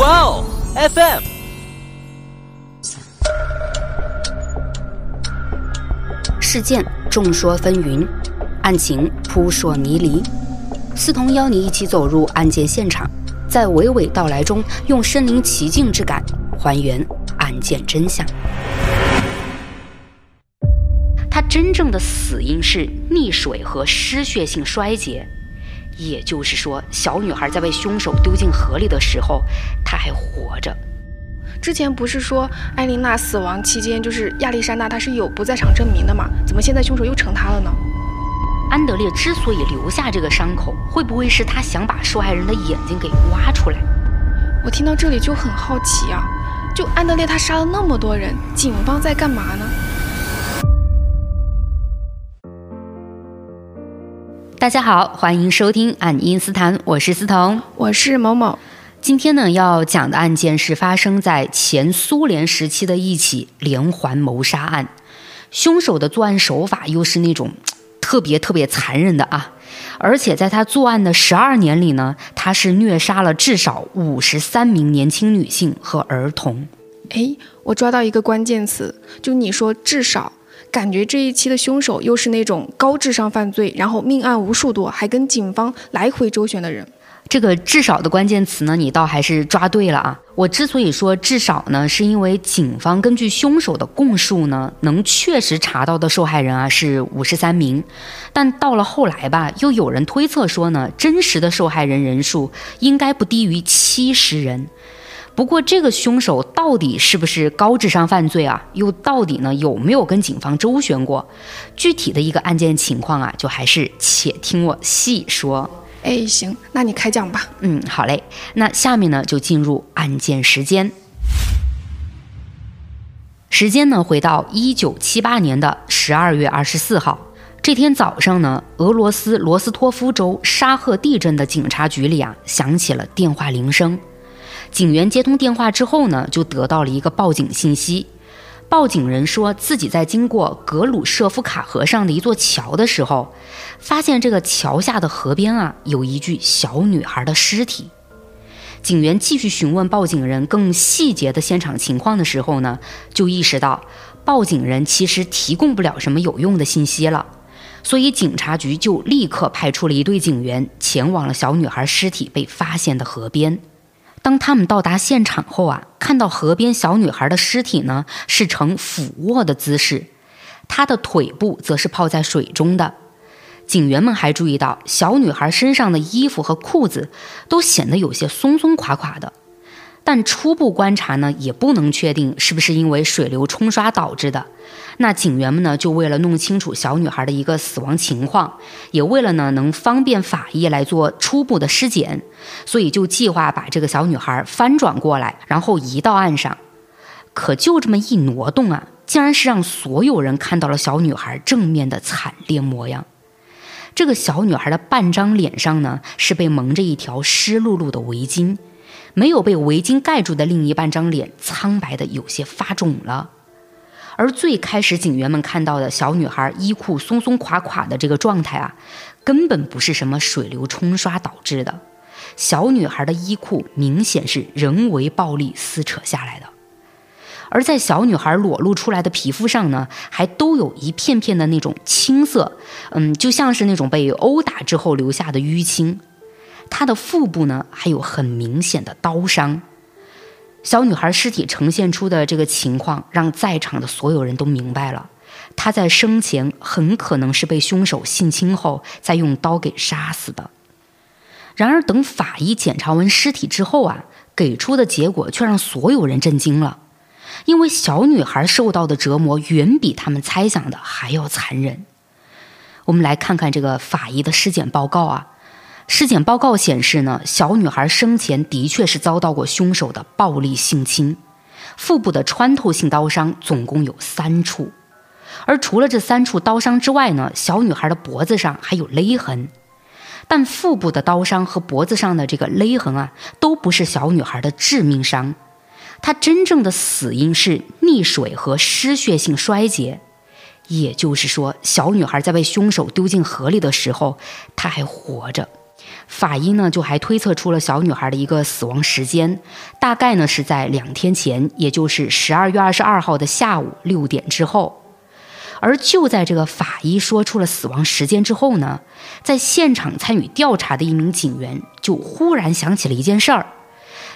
哇哦，FM。事件众说纷纭，案情扑朔迷离。思彤邀你一起走入案件现场，在娓娓道来中，用身临其境之感还原案件真相。他真正的死因是溺水和失血性衰竭，也就是说，小女孩在被凶手丢进河里的时候，她还活着。之前不是说艾琳娜死亡期间，就是亚历山大他是有不在场证明的吗？怎么现在凶手又成他了呢？安德烈之所以留下这个伤口，会不会是他想把受害人的眼睛给挖出来？我听到这里就很好奇啊，就安德烈他杀了那么多人，警方在干嘛呢？大家好，欢迎收听《爱因斯坦》，我是思彤，我是某某。今天呢，要讲的案件是发生在前苏联时期的一起连环谋杀案，凶手的作案手法又是那种。特别特别残忍的啊！而且在他作案的十二年里呢，他是虐杀了至少五十三名年轻女性和儿童。哎，我抓到一个关键词，就你说至少，感觉这一期的凶手又是那种高智商犯罪，然后命案无数多，还跟警方来回周旋的人。这个至少的关键词呢，你倒还是抓对了啊！我之所以说至少呢，是因为警方根据凶手的供述呢，能确实查到的受害人啊是五十三名，但到了后来吧，又有人推测说呢，真实的受害人人数应该不低于七十人。不过这个凶手到底是不是高智商犯罪啊？又到底呢有没有跟警方周旋过？具体的一个案件情况啊，就还是且听我细说。哎，行，那你开讲吧。嗯，好嘞。那下面呢，就进入案件时间。时间呢，回到一九七八年的十二月二十四号这天早上呢，俄罗斯罗斯托夫州沙赫地镇的警察局里啊，响起了电话铃声。警员接通电话之后呢，就得到了一个报警信息。报警人说自己在经过格鲁舍夫卡河上的一座桥的时候，发现这个桥下的河边啊有一具小女孩的尸体。警员继续询问报警人更细节的现场情况的时候呢，就意识到报警人其实提供不了什么有用的信息了，所以警察局就立刻派出了一队警员前往了小女孩尸体被发现的河边。当他们到达现场后啊，看到河边小女孩的尸体呢是呈俯卧的姿势，她的腿部则是泡在水中的。警员们还注意到，小女孩身上的衣服和裤子都显得有些松松垮垮的。但初步观察呢，也不能确定是不是因为水流冲刷导致的。那警员们呢，就为了弄清楚小女孩的一个死亡情况，也为了呢能方便法医来做初步的尸检，所以就计划把这个小女孩翻转过来，然后移到岸上。可就这么一挪动啊，竟然是让所有人看到了小女孩正面的惨烈模样。这个小女孩的半张脸上呢，是被蒙着一条湿漉漉的围巾。没有被围巾盖住的另一半张脸，苍白的有些发肿了。而最开始警员们看到的小女孩衣裤松松垮垮的这个状态啊，根本不是什么水流冲刷导致的。小女孩的衣裤明显是人为暴力撕扯下来的。而在小女孩裸露出来的皮肤上呢，还都有一片片的那种青色，嗯，就像是那种被殴打之后留下的淤青。她的腹部呢，还有很明显的刀伤。小女孩尸体呈现出的这个情况，让在场的所有人都明白了，她在生前很可能是被凶手性侵后，再用刀给杀死的。然而，等法医检查完尸体之后啊，给出的结果却让所有人震惊了，因为小女孩受到的折磨远比他们猜想的还要残忍。我们来看看这个法医的尸检报告啊。尸检报告显示呢，小女孩生前的确是遭到过凶手的暴力性侵，腹部的穿透性刀伤总共有三处，而除了这三处刀伤之外呢，小女孩的脖子上还有勒痕，但腹部的刀伤和脖子上的这个勒痕啊，都不是小女孩的致命伤，她真正的死因是溺水和失血性衰竭，也就是说，小女孩在被凶手丢进河里的时候，她还活着。法医呢就还推测出了小女孩的一个死亡时间，大概呢是在两天前，也就是十二月二十二号的下午六点之后。而就在这个法医说出了死亡时间之后呢，在现场参与调查的一名警员就忽然想起了一件事儿。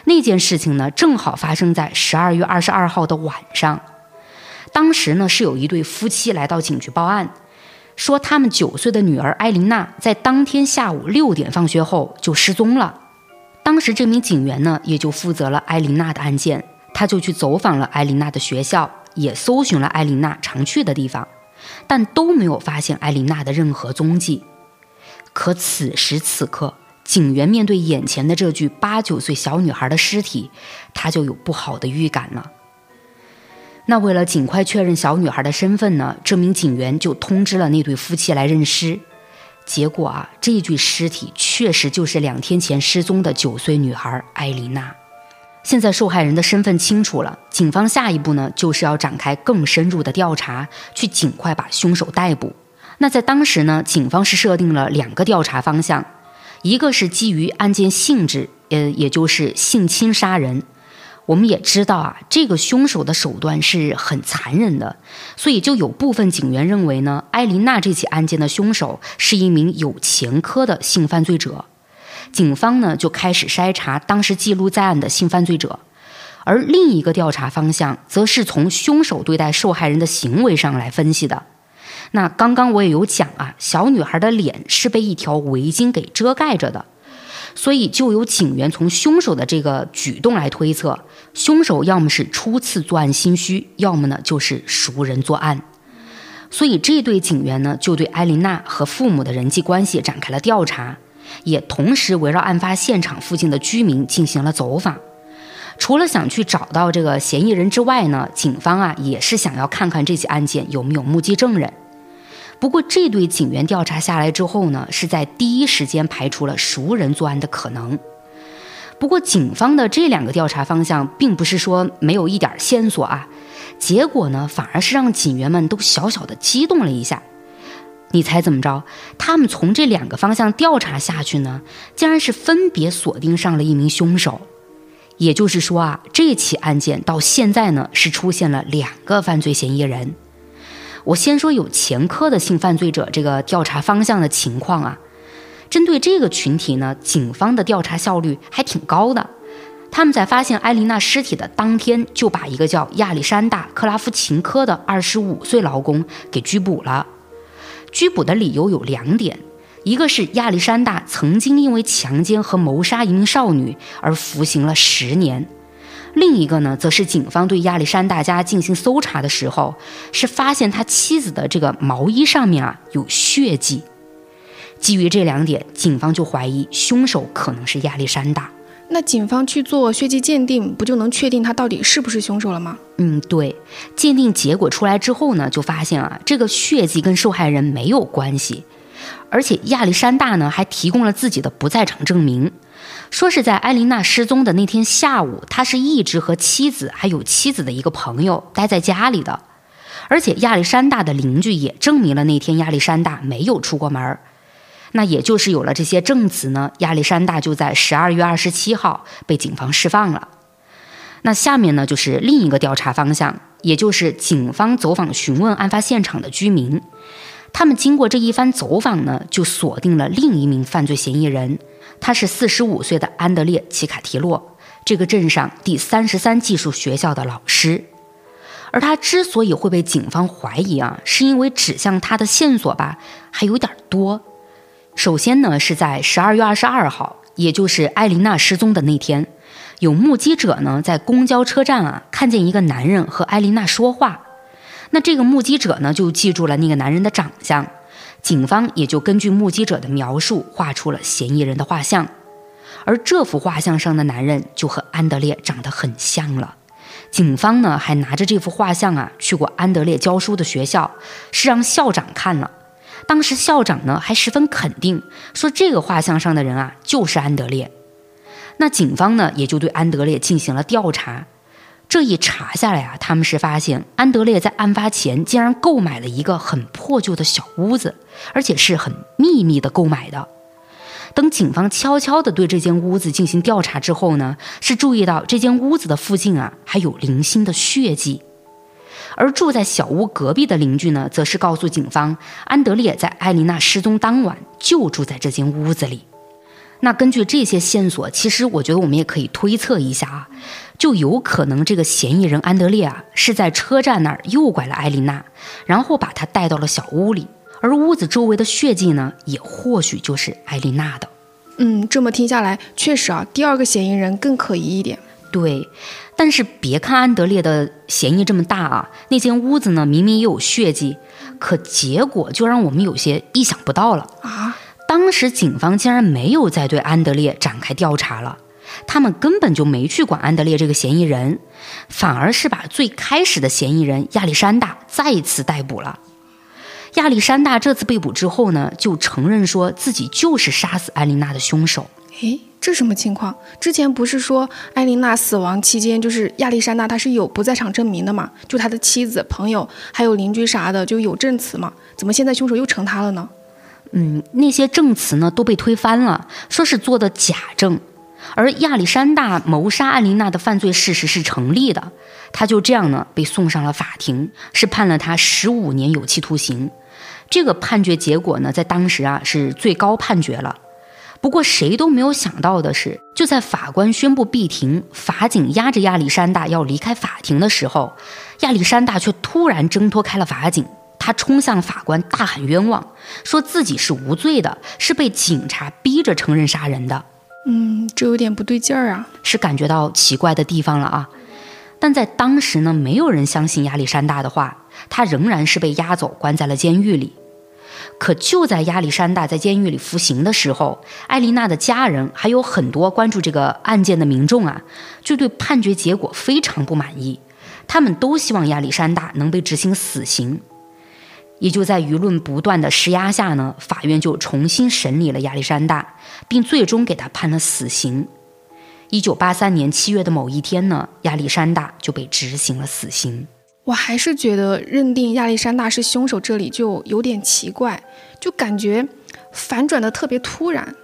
那件事情呢，正好发生在十二月二十二号的晚上。当时呢，是有一对夫妻来到警局报案，说他们九岁的女儿艾琳娜在当天下午六点放学后就失踪了。当时这名警员呢，也就负责了艾琳娜的案件，他就去走访了艾琳娜的学校，也搜寻了艾琳娜常去的地方，但都没有发现艾琳娜的任何踪迹。可此时此刻，警员面对眼前的这具八九岁小女孩的尸体，他就有不好的预感了。那为了尽快确认小女孩的身份呢，这名警员就通知了那对夫妻来认尸。结果啊，这具尸体确实就是两天前失踪的九岁女孩艾琳娜。现在受害人的身份清楚了，警方下一步呢，就是要展开更深入的调查，去尽快把凶手逮捕。那在当时呢，警方是设定了两个调查方向。一个是基于案件性质，呃，也就是性侵杀人。我们也知道啊，这个凶手的手段是很残忍的，所以就有部分警员认为呢，艾琳娜这起案件的凶手是一名有前科的性犯罪者。警方呢就开始筛查当时记录在案的性犯罪者，而另一个调查方向则是从凶手对待受害人的行为上来分析的。那刚刚我也有讲啊，小女孩的脸是被一条围巾给遮盖着的，所以就有警员从凶手的这个举动来推测，凶手要么是初次作案心虚，要么呢就是熟人作案。所以这对警员呢就对艾琳娜和父母的人际关系展开了调查，也同时围绕案发现场附近的居民进行了走访。除了想去找到这个嫌疑人之外呢，警方啊也是想要看看这起案件有没有目击证人。不过，这对警员调查下来之后呢，是在第一时间排除了熟人作案的可能。不过，警方的这两个调查方向，并不是说没有一点线索啊，结果呢，反而是让警员们都小小的激动了一下。你猜怎么着？他们从这两个方向调查下去呢，竟然是分别锁定上了一名凶手。也就是说啊，这起案件到现在呢，是出现了两个犯罪嫌疑人。我先说有前科的性犯罪者这个调查方向的情况啊，针对这个群体呢，警方的调查效率还挺高的。他们在发现艾琳娜尸体的当天，就把一个叫亚历山大·克拉夫琴科的二十五岁劳工给拘捕了。拘捕的理由有两点，一个是亚历山大曾经因为强奸和谋杀一名少女而服刑了十年。另一个呢，则是警方对亚历山大家进行搜查的时候，是发现他妻子的这个毛衣上面啊有血迹。基于这两点，警方就怀疑凶手可能是亚历山大。那警方去做血迹鉴定，不就能确定他到底是不是凶手了吗？嗯，对。鉴定结果出来之后呢，就发现啊，这个血迹跟受害人没有关系，而且亚历山大呢还提供了自己的不在场证明。说是在艾琳娜失踪的那天下午，他是一直和妻子还有妻子的一个朋友待在家里的，而且亚历山大的邻居也证明了那天亚历山大没有出过门那也就是有了这些证词呢，亚历山大就在十二月二十七号被警方释放了。那下面呢就是另一个调查方向，也就是警方走访询问案发现场的居民，他们经过这一番走访呢，就锁定了另一名犯罪嫌疑人。他是四十五岁的安德烈·齐卡提洛，这个镇上第三十三技术学校的老师。而他之所以会被警方怀疑啊，是因为指向他的线索吧，还有点多。首先呢，是在十二月二十二号，也就是艾琳娜失踪的那天，有目击者呢在公交车站啊看见一个男人和艾琳娜说话。那这个目击者呢就记住了那个男人的长相。警方也就根据目击者的描述画出了嫌疑人的画像，而这幅画像上的男人就和安德烈长得很像了。警方呢还拿着这幅画像啊去过安德烈教书的学校，是让校长看了。当时校长呢还十分肯定，说这个画像上的人啊就是安德烈。那警方呢也就对安德烈进行了调查。这一查下来啊，他们是发现安德烈在案发前竟然购买了一个很破旧的小屋子，而且是很秘密的购买的。等警方悄悄地对这间屋子进行调查之后呢，是注意到这间屋子的附近啊还有零星的血迹。而住在小屋隔壁的邻居呢，则是告诉警方，安德烈在艾琳娜失踪当晚就住在这间屋子里。那根据这些线索，其实我觉得我们也可以推测一下啊，就有可能这个嫌疑人安德烈啊是在车站那儿诱拐了艾琳娜，然后把她带到了小屋里，而屋子周围的血迹呢，也或许就是艾琳娜的。嗯，这么听下来，确实啊，第二个嫌疑人更可疑一点。对，但是别看安德烈的嫌疑这么大啊，那间屋子呢明明也有血迹，可结果就让我们有些意想不到了啊！当时警方竟然没有再对安德烈展开调查了，他们根本就没去管安德烈这个嫌疑人，反而是把最开始的嫌疑人亚历山大再次逮捕了。亚历山大这次被捕之后呢，就承认说自己就是杀死艾琳娜的凶手。诶，这什么情况？之前不是说艾琳娜死亡期间，就是亚历山大他是有不在场证明的嘛？就他的妻子、朋友还有邻居啥的就有证词嘛？怎么现在凶手又成他了呢？嗯，那些证词呢都被推翻了，说是做的假证，而亚历山大谋杀艾琳娜的犯罪事实是成立的，他就这样呢被送上了法庭，是判了他十五年有期徒刑。这个判决结果呢，在当时啊是最高判决了。不过谁都没有想到的是，就在法官宣布闭庭，法警押着亚历山大要离开法庭的时候，亚历山大却突然挣脱开了法警，他冲向法官大喊冤枉，说自己是无罪的，是被警察逼着承认杀人的。嗯，这有点不对劲儿啊，是感觉到奇怪的地方了啊。但在当时呢，没有人相信亚历山大的话，他仍然是被押走，关在了监狱里。可就在亚历山大在监狱里服刑的时候，艾丽娜的家人还有很多关注这个案件的民众啊，就对判决结果非常不满意。他们都希望亚历山大能被执行死刑。也就在舆论不断的施压下呢，法院就重新审理了亚历山大，并最终给他判了死刑。一九八三年七月的某一天呢，亚历山大就被执行了死刑。我还是觉得认定亚历山大是凶手，这里就有点奇怪，就感觉反转的特别突然。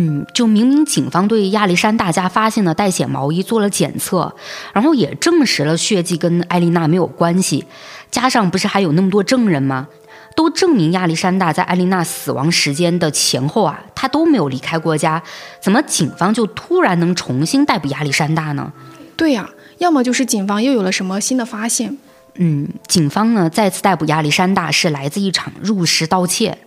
嗯，就明明警方对亚历山大家发现的带血毛衣做了检测，然后也证实了血迹跟艾丽娜没有关系，加上不是还有那么多证人吗？都证明亚历山大在艾丽娜死亡时间的前后啊，他都没有离开过家，怎么警方就突然能重新逮捕亚历山大呢？对呀。要么就是警方又有了什么新的发现。嗯，警方呢再次逮捕亚历山大是来自一场入室盗窃，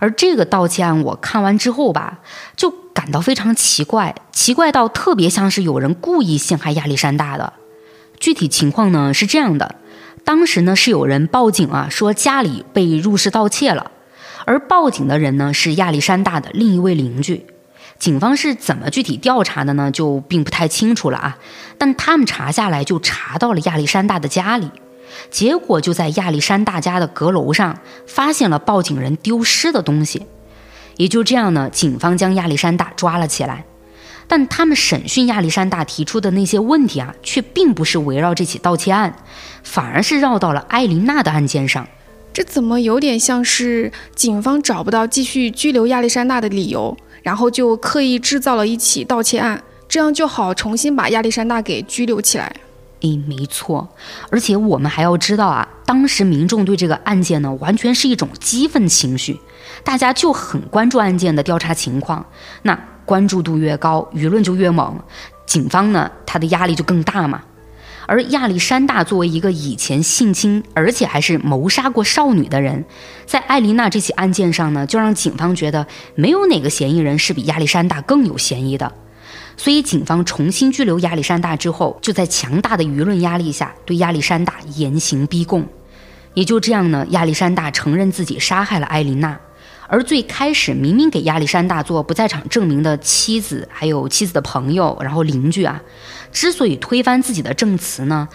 而这个盗窃案我看完之后吧，就感到非常奇怪，奇怪到特别像是有人故意陷害亚历山大的。具体情况呢是这样的，当时呢是有人报警啊，说家里被入室盗窃了，而报警的人呢是亚历山大的另一位邻居。警方是怎么具体调查的呢？就并不太清楚了啊。但他们查下来就查到了亚历山大的家里，结果就在亚历山大家的阁楼上发现了报警人丢失的东西。也就这样呢，警方将亚历山大抓了起来。但他们审讯亚历山大提出的那些问题啊，却并不是围绕这起盗窃案，反而是绕到了艾琳娜的案件上。这怎么有点像是警方找不到继续拘留亚历山大的理由？然后就刻意制造了一起盗窃案，这样就好重新把亚历山大给拘留起来。诶，没错，而且我们还要知道啊，当时民众对这个案件呢，完全是一种激愤情绪，大家就很关注案件的调查情况。那关注度越高，舆论就越猛，警方呢，他的压力就更大嘛。而亚历山大作为一个以前性侵，而且还是谋杀过少女的人，在艾琳娜这起案件上呢，就让警方觉得没有哪个嫌疑人是比亚历山大更有嫌疑的。所以，警方重新拘留亚历山大之后，就在强大的舆论压力下，对亚历山大严刑逼供。也就这样呢，亚历山大承认自己杀害了艾琳娜。而最开始明明给亚历山大做不在场证明的妻子，还有妻子的朋友，然后邻居啊，之所以推翻自己的证词呢，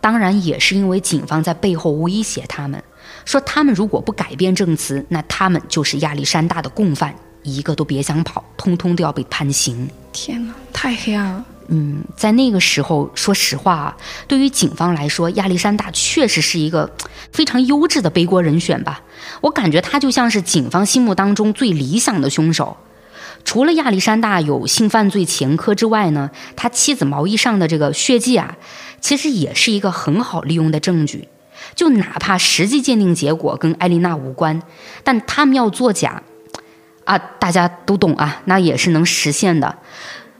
当然也是因为警方在背后威胁他们，说他们如果不改变证词，那他们就是亚历山大的共犯，一个都别想跑，通通都要被判刑。天哪，太黑暗了。嗯，在那个时候，说实话啊，对于警方来说，亚历山大确实是一个非常优质的背锅人选吧。我感觉他就像是警方心目当中最理想的凶手。除了亚历山大有性犯罪前科之外呢，他妻子毛衣上的这个血迹啊，其实也是一个很好利用的证据。就哪怕实际鉴定结果跟艾丽娜无关，但他们要作假，啊，大家都懂啊，那也是能实现的。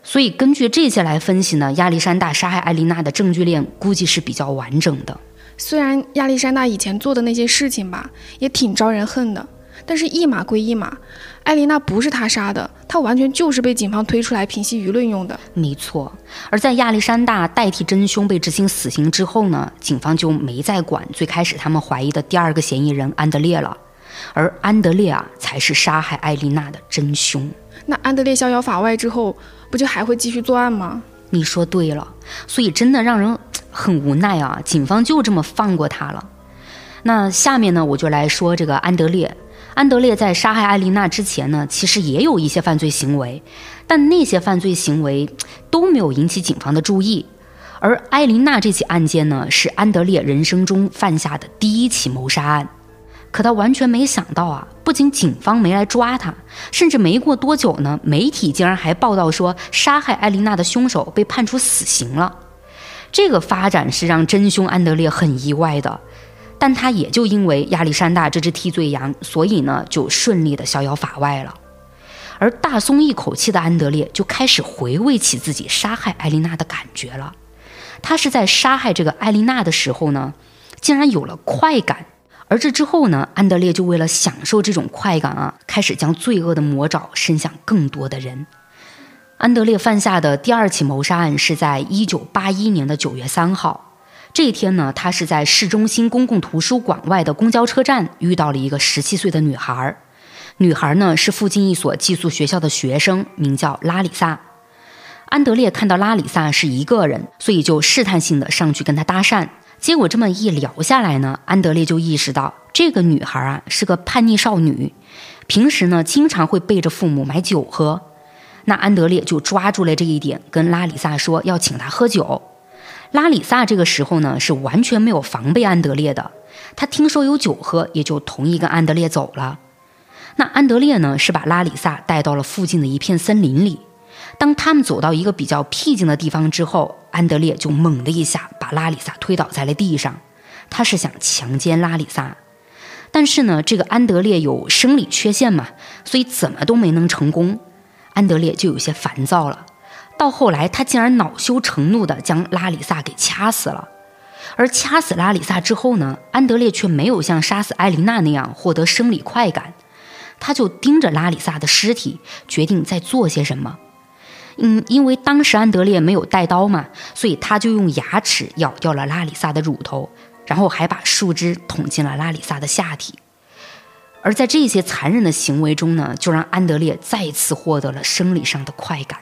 所以根据这些来分析呢，亚历山大杀害艾琳娜的证据链估计是比较完整的。虽然亚历山大以前做的那些事情吧，也挺招人恨的，但是一码归一码，艾琳娜不是他杀的，他完全就是被警方推出来平息舆论用的。没错。而在亚历山大代替真凶被执行死刑之后呢，警方就没再管最开始他们怀疑的第二个嫌疑人安德烈了，而安德烈啊才是杀害艾丽娜的真凶。那安德烈逍遥法外之后，不就还会继续作案吗？你说对了，所以真的让人。很无奈啊，警方就这么放过他了。那下面呢，我就来说这个安德烈。安德烈在杀害艾琳娜之前呢，其实也有一些犯罪行为，但那些犯罪行为都没有引起警方的注意。而艾琳娜这起案件呢，是安德烈人生中犯下的第一起谋杀案。可他完全没想到啊，不仅警方没来抓他，甚至没过多久呢，媒体竟然还报道说，杀害艾琳娜的凶手被判处死刑了。这个发展是让真凶安德烈很意外的，但他也就因为亚历山大这只替罪羊，所以呢就顺利的逍遥法外了。而大松一口气的安德烈就开始回味起自己杀害艾琳娜的感觉了。他是在杀害这个艾琳娜的时候呢，竟然有了快感。而这之后呢，安德烈就为了享受这种快感啊，开始将罪恶的魔爪伸向更多的人。安德烈犯下的第二起谋杀案是在一九八一年的九月三号。这一天呢，他是在市中心公共图书馆外的公交车站遇到了一个十七岁的女孩。女孩呢是附近一所寄宿学校的学生，名叫拉里萨。安德烈看到拉里萨是一个人，所以就试探性的上去跟她搭讪。结果这么一聊下来呢，安德烈就意识到这个女孩啊是个叛逆少女，平时呢经常会背着父母买酒喝。那安德烈就抓住了这一点，跟拉里萨说要请她喝酒。拉里萨这个时候呢是完全没有防备安德烈的，他听说有酒喝，也就同意跟安德烈走了。那安德烈呢是把拉里萨带到了附近的一片森林里。当他们走到一个比较僻静的地方之后，安德烈就猛的一下把拉里萨推倒在了地上。他是想强奸拉里萨，但是呢，这个安德烈有生理缺陷嘛，所以怎么都没能成功。安德烈就有些烦躁了，到后来他竟然恼羞成怒地将拉里萨给掐死了。而掐死拉里萨之后呢，安德烈却没有像杀死艾琳娜那样获得生理快感，他就盯着拉里萨的尸体，决定再做些什么。嗯，因为当时安德烈没有带刀嘛，所以他就用牙齿咬掉了拉里萨的乳头，然后还把树枝捅进了拉里萨的下体。而在这些残忍的行为中呢，就让安德烈再次获得了生理上的快感。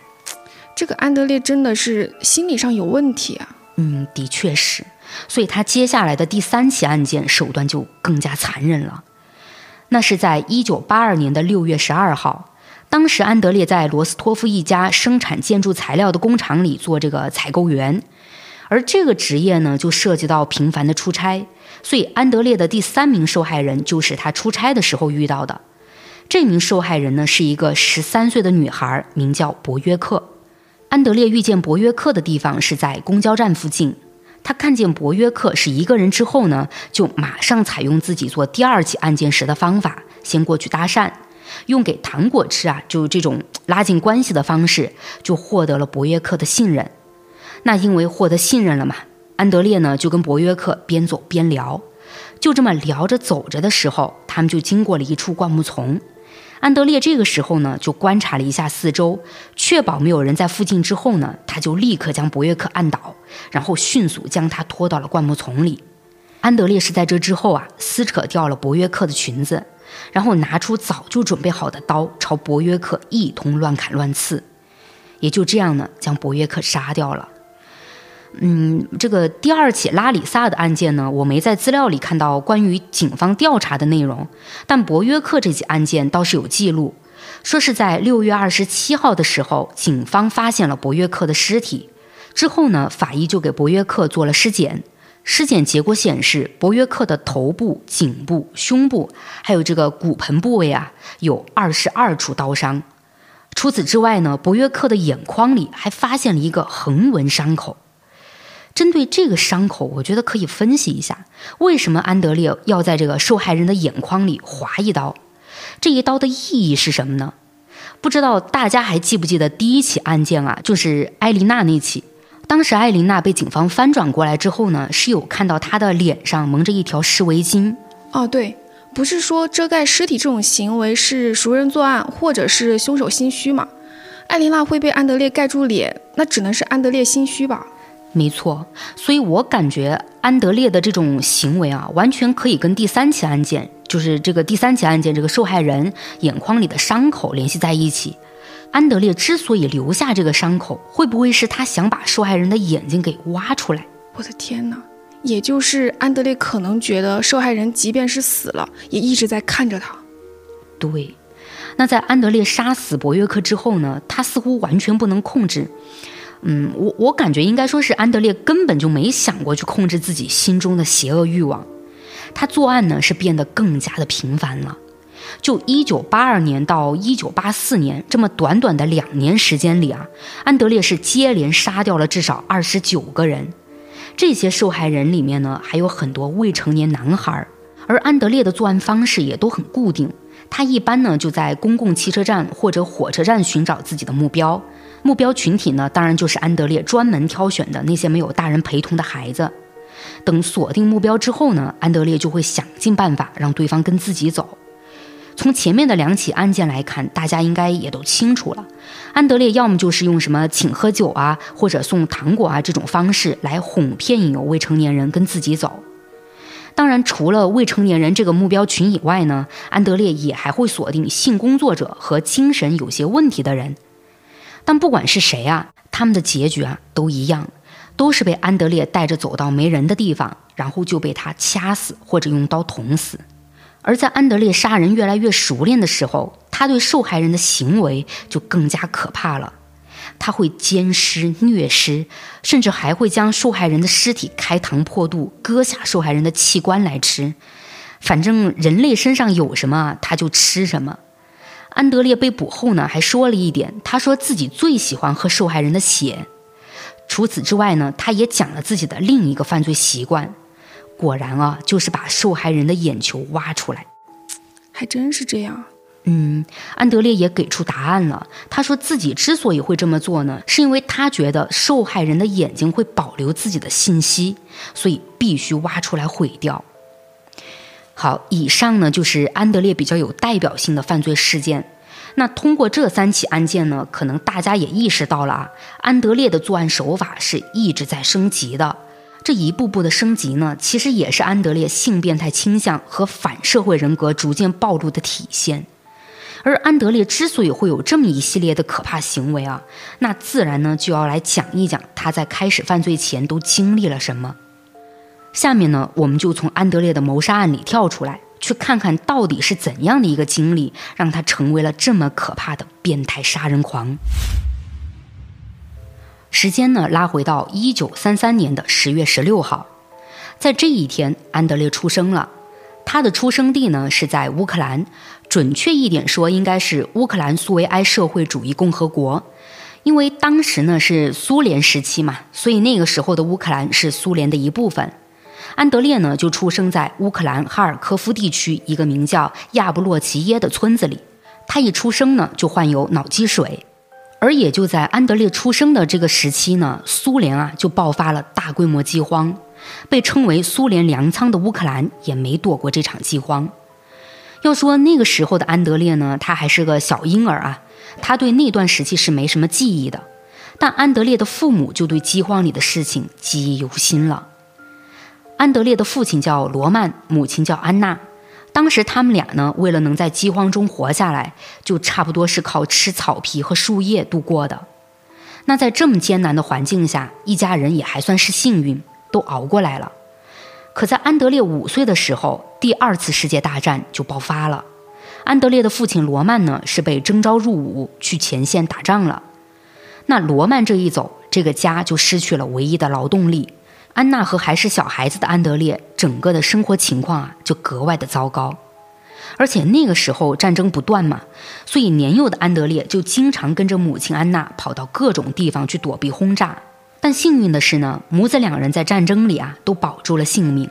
这个安德烈真的是心理上有问题啊！嗯，的确是。所以他接下来的第三起案件手段就更加残忍了。那是在一九八二年的六月十二号，当时安德烈在罗斯托夫一家生产建筑材料的工厂里做这个采购员，而这个职业呢，就涉及到频繁的出差。所以，安德烈的第三名受害人就是他出差的时候遇到的。这名受害人呢，是一个十三岁的女孩，名叫博约克。安德烈遇见博约克的地方是在公交站附近。他看见博约克是一个人之后呢，就马上采用自己做第二起案件时的方法，先过去搭讪，用给糖果吃啊，就这种拉近关系的方式，就获得了博约克的信任。那因为获得信任了嘛。安德烈呢，就跟博约克边走边聊，就这么聊着走着的时候，他们就经过了一处灌木丛。安德烈这个时候呢，就观察了一下四周，确保没有人在附近之后呢，他就立刻将博约克按倒，然后迅速将他拖到了灌木丛里。安德烈是在这之后啊，撕扯掉了博约克的裙子，然后拿出早就准备好的刀，朝博约克一通乱砍乱刺，也就这样呢，将博约克杀掉了。嗯，这个第二起拉里萨的案件呢，我没在资料里看到关于警方调查的内容，但博约克这起案件倒是有记录，说是在六月二十七号的时候，警方发现了博约克的尸体，之后呢，法医就给博约克做了尸检，尸检结果显示，博约克的头部、颈部、胸部还有这个骨盆部位啊，有二十二处刀伤。除此之外呢，博约克的眼眶里还发现了一个横纹伤口。针对这个伤口，我觉得可以分析一下，为什么安德烈要在这个受害人的眼眶里划一刀？这一刀的意义是什么呢？不知道大家还记不记得第一起案件啊？就是艾琳娜那起。当时艾琳娜被警方翻转过来之后呢，是有看到她的脸上蒙着一条湿围巾。哦，对，不是说遮盖尸体这种行为是熟人作案，或者是凶手心虚吗？艾琳娜会被安德烈盖住脸，那只能是安德烈心虚吧？没错，所以我感觉安德烈的这种行为啊，完全可以跟第三起案件，就是这个第三起案件这个受害人眼眶里的伤口联系在一起。安德烈之所以留下这个伤口，会不会是他想把受害人的眼睛给挖出来？我的天哪！也就是安德烈可能觉得受害人即便是死了，也一直在看着他。对，那在安德烈杀死博约克之后呢？他似乎完全不能控制。嗯，我我感觉应该说是安德烈根本就没想过去控制自己心中的邪恶欲望，他作案呢是变得更加的频繁了。就一九八二年到一九八四年这么短短的两年时间里啊，安德烈是接连杀掉了至少二十九个人。这些受害人里面呢，还有很多未成年男孩。而安德烈的作案方式也都很固定，他一般呢就在公共汽车站或者火车站寻找自己的目标。目标群体呢，当然就是安德烈专门挑选的那些没有大人陪同的孩子。等锁定目标之后呢，安德烈就会想尽办法让对方跟自己走。从前面的两起案件来看，大家应该也都清楚了。安德烈要么就是用什么请喝酒啊，或者送糖果啊这种方式来哄骗引诱未成年人跟自己走。当然，除了未成年人这个目标群以外呢，安德烈也还会锁定性工作者和精神有些问题的人。但不管是谁啊，他们的结局啊都一样，都是被安德烈带着走到没人的地方，然后就被他掐死或者用刀捅死。而在安德烈杀人越来越熟练的时候，他对受害人的行为就更加可怕了。他会奸尸、虐尸，甚至还会将受害人的尸体开膛破肚，割下受害人的器官来吃。反正人类身上有什么，他就吃什么。安德烈被捕后呢，还说了一点，他说自己最喜欢喝受害人的血。除此之外呢，他也讲了自己的另一个犯罪习惯。果然啊，就是把受害人的眼球挖出来，还真是这样。嗯，安德烈也给出答案了。他说自己之所以会这么做呢，是因为他觉得受害人的眼睛会保留自己的信息，所以必须挖出来毁掉。好，以上呢就是安德烈比较有代表性的犯罪事件。那通过这三起案件呢，可能大家也意识到了啊，安德烈的作案手法是一直在升级的。这一步步的升级呢，其实也是安德烈性变态倾向和反社会人格逐渐暴露的体现。而安德烈之所以会有这么一系列的可怕行为啊，那自然呢就要来讲一讲他在开始犯罪前都经历了什么。下面呢，我们就从安德烈的谋杀案里跳出来，去看看到底是怎样的一个经历，让他成为了这么可怕的变态杀人狂。时间呢，拉回到一九三三年的十月十六号，在这一天，安德烈出生了。他的出生地呢是在乌克兰，准确一点说，应该是乌克兰苏维埃社会主义共和国。因为当时呢是苏联时期嘛，所以那个时候的乌克兰是苏联的一部分。安德烈呢就出生在乌克兰哈尔科夫地区一个名叫亚布洛齐耶的村子里。他一出生呢就患有脑积水。而也就在安德烈出生的这个时期呢，苏联啊就爆发了大规模饥荒，被称为苏联粮仓的乌克兰也没躲过这场饥荒。要说那个时候的安德烈呢，他还是个小婴儿啊，他对那段时期是没什么记忆的。但安德烈的父母就对饥荒里的事情记忆犹新了。安德烈的父亲叫罗曼，母亲叫安娜。当时他们俩呢，为了能在饥荒中活下来，就差不多是靠吃草皮和树叶度过的。那在这么艰难的环境下，一家人也还算是幸运，都熬过来了。可在安德烈五岁的时候，第二次世界大战就爆发了。安德烈的父亲罗曼呢，是被征召入伍去前线打仗了。那罗曼这一走，这个家就失去了唯一的劳动力。安娜和还是小孩子的安德烈，整个的生活情况啊就格外的糟糕。而且那个时候战争不断嘛，所以年幼的安德烈就经常跟着母亲安娜跑到各种地方去躲避轰炸。但幸运的是呢，母子两人在战争里啊都保住了性命。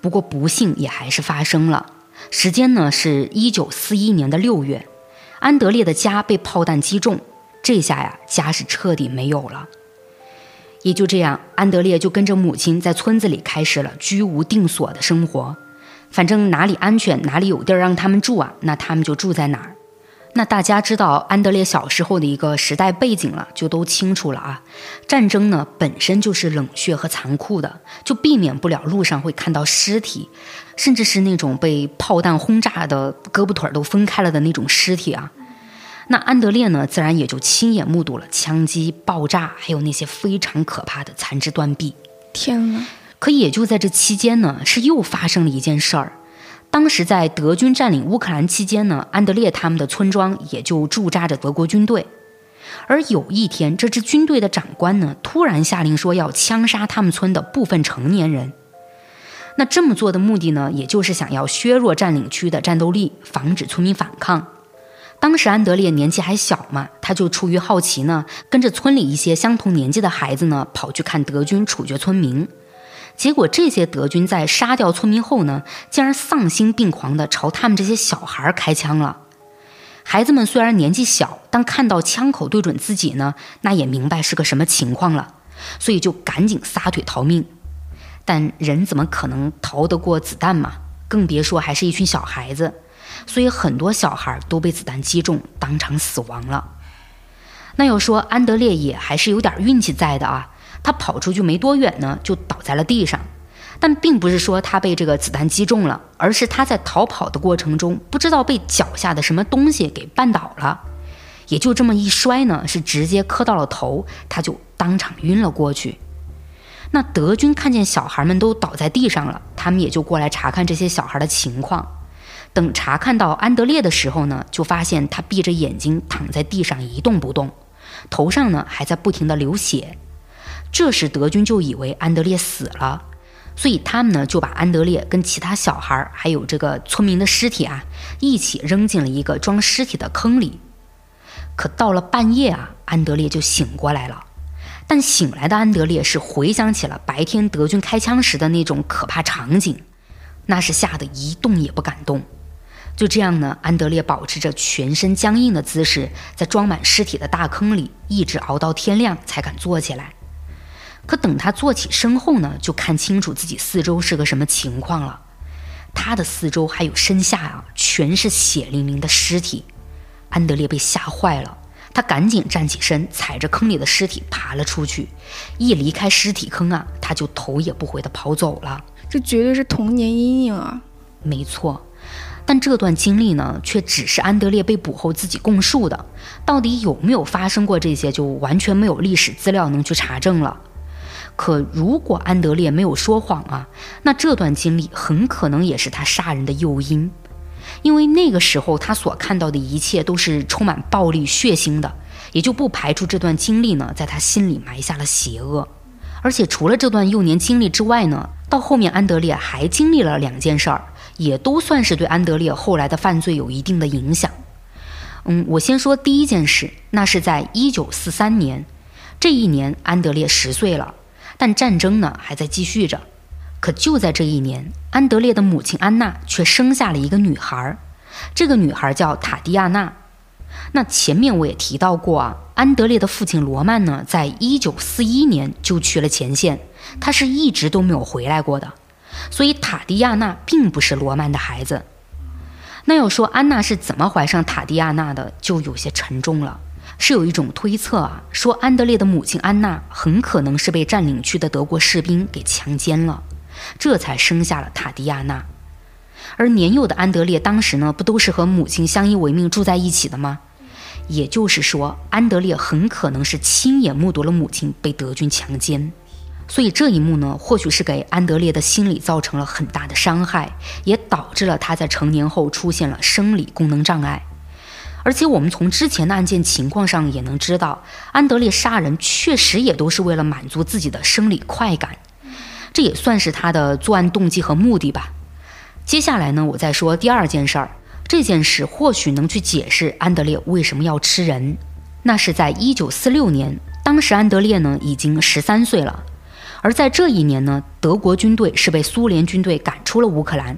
不过不幸也还是发生了，时间呢是一九四一年的六月，安德烈的家被炮弹击中，这下呀家是彻底没有了。也就这样，安德烈就跟着母亲在村子里开始了居无定所的生活。反正哪里安全，哪里有地儿让他们住啊，那他们就住在哪儿。那大家知道安德烈小时候的一个时代背景了，就都清楚了啊。战争呢本身就是冷血和残酷的，就避免不了路上会看到尸体，甚至是那种被炮弹轰炸的胳膊腿都分开了的那种尸体啊。那安德烈呢，自然也就亲眼目睹了枪击、爆炸，还有那些非常可怕的残肢断臂。天哪！可也就在这期间呢，是又发生了一件事儿。当时在德军占领乌克兰期间呢，安德烈他们的村庄也就驻扎着德国军队。而有一天，这支军队的长官呢，突然下令说要枪杀他们村的部分成年人。那这么做的目的呢，也就是想要削弱占领区的战斗力，防止村民反抗。当时安德烈年纪还小嘛，他就出于好奇呢，跟着村里一些相同年纪的孩子呢，跑去看德军处决村民。结果这些德军在杀掉村民后呢，竟然丧心病狂地朝他们这些小孩开枪了。孩子们虽然年纪小，但看到枪口对准自己呢，那也明白是个什么情况了，所以就赶紧撒腿逃命。但人怎么可能逃得过子弹嘛？更别说还是一群小孩子。所以很多小孩都被子弹击中，当场死亡了。那要说安德烈也还是有点运气在的啊，他跑出去没多远呢，就倒在了地上。但并不是说他被这个子弹击中了，而是他在逃跑的过程中，不知道被脚下的什么东西给绊倒了，也就这么一摔呢，是直接磕到了头，他就当场晕了过去。那德军看见小孩们都倒在地上了，他们也就过来查看这些小孩的情况。等查看到安德烈的时候呢，就发现他闭着眼睛躺在地上一动不动，头上呢还在不停地流血。这时德军就以为安德烈死了，所以他们呢就把安德烈跟其他小孩还有这个村民的尸体啊一起扔进了一个装尸体的坑里。可到了半夜啊，安德烈就醒过来了，但醒来的安德烈是回想起了白天德军开枪时的那种可怕场景，那是吓得一动也不敢动。就这样呢，安德烈保持着全身僵硬的姿势，在装满尸体的大坑里一直熬到天亮才敢坐起来。可等他坐起身后呢，就看清楚自己四周是个什么情况了。他的四周还有身下啊，全是血淋淋的尸体。安德烈被吓坏了，他赶紧站起身，踩着坑里的尸体爬了出去。一离开尸体坑啊，他就头也不回地跑走了。这绝对是童年阴影啊！没错。但这段经历呢，却只是安德烈被捕后自己供述的，到底有没有发生过这些，就完全没有历史资料能去查证了。可如果安德烈没有说谎啊，那这段经历很可能也是他杀人的诱因，因为那个时候他所看到的一切都是充满暴力、血腥的，也就不排除这段经历呢，在他心里埋下了邪恶。而且除了这段幼年经历之外呢，到后面安德烈还经历了两件事儿。也都算是对安德烈后来的犯罪有一定的影响。嗯，我先说第一件事，那是在一九四三年，这一年安德烈十岁了，但战争呢还在继续着。可就在这一年，安德烈的母亲安娜却生下了一个女孩，这个女孩叫塔蒂亚娜。那前面我也提到过啊，安德烈的父亲罗曼呢，在一九四一年就去了前线，他是一直都没有回来过的。所以塔迪亚娜并不是罗曼的孩子。那要说安娜是怎么怀上塔迪亚娜的，就有些沉重了。是有一种推测啊，说安德烈的母亲安娜很可能是被占领区的德国士兵给强奸了，这才生下了塔迪亚娜。而年幼的安德烈当时呢，不都是和母亲相依为命住在一起的吗？也就是说，安德烈很可能是亲眼目睹了母亲被德军强奸。所以这一幕呢，或许是给安德烈的心理造成了很大的伤害，也导致了他在成年后出现了生理功能障碍。而且我们从之前的案件情况上也能知道，安德烈杀人确实也都是为了满足自己的生理快感，这也算是他的作案动机和目的吧。接下来呢，我再说第二件事儿。这件事或许能去解释安德烈为什么要吃人。那是在一九四六年，当时安德烈呢已经十三岁了。而在这一年呢，德国军队是被苏联军队赶出了乌克兰。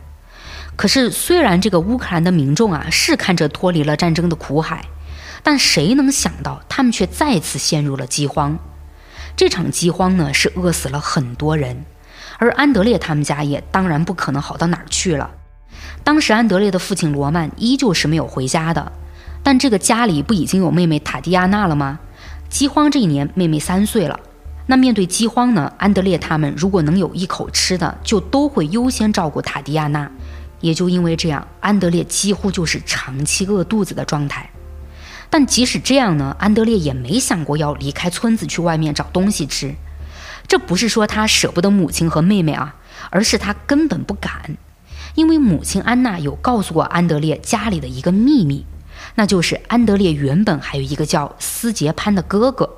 可是，虽然这个乌克兰的民众啊是看着脱离了战争的苦海，但谁能想到他们却再次陷入了饥荒？这场饥荒呢是饿死了很多人，而安德烈他们家也当然不可能好到哪儿去了。当时安德烈的父亲罗曼依旧是没有回家的，但这个家里不已经有妹妹塔迪亚娜了吗？饥荒这一年，妹妹三岁了。那面对饥荒呢？安德烈他们如果能有一口吃的，就都会优先照顾塔迪亚娜。也就因为这样，安德烈几乎就是长期饿肚子的状态。但即使这样呢，安德烈也没想过要离开村子去外面找东西吃。这不是说他舍不得母亲和妹妹啊，而是他根本不敢。因为母亲安娜有告诉过安德烈家里的一个秘密，那就是安德烈原本还有一个叫斯杰潘的哥哥。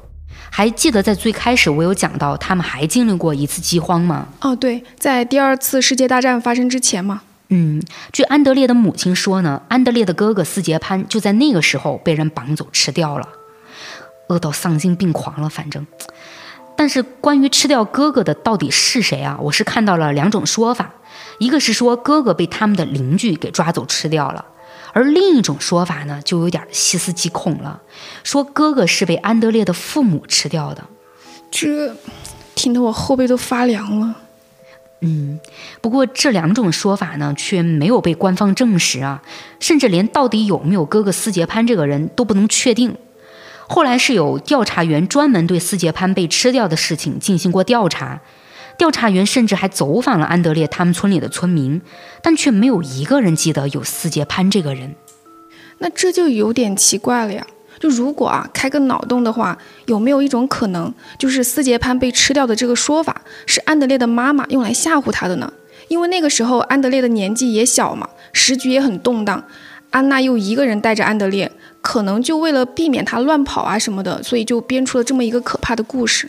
还记得在最开始我有讲到他们还经历过一次饥荒吗？哦，对，在第二次世界大战发生之前嘛。嗯，据安德烈的母亲说呢，安德烈的哥哥斯杰潘就在那个时候被人绑走吃掉了，饿到丧心病狂了。反正，但是关于吃掉哥哥的到底是谁啊？我是看到了两种说法，一个是说哥哥被他们的邻居给抓走吃掉了，而另一种说法呢，就有点细思极恐了，说哥哥是被安德烈的父母吃掉的。这听得我后背都发凉了。嗯，不过这两种说法呢，却没有被官方证实啊，甚至连到底有没有哥哥斯杰潘这个人都不能确定。后来是有调查员专门对斯杰潘被吃掉的事情进行过调查，调查员甚至还走访了安德烈他们村里的村民，但却没有一个人记得有斯杰潘这个人。那这就有点奇怪了呀。就如果啊，开个脑洞的话，有没有一种可能，就是斯杰潘被吃掉的这个说法是安德烈的妈妈用来吓唬他的呢？因为那个时候安德烈的年纪也小嘛，时局也很动荡，安娜又一个人带着安德烈，可能就为了避免他乱跑啊什么的，所以就编出了这么一个可怕的故事。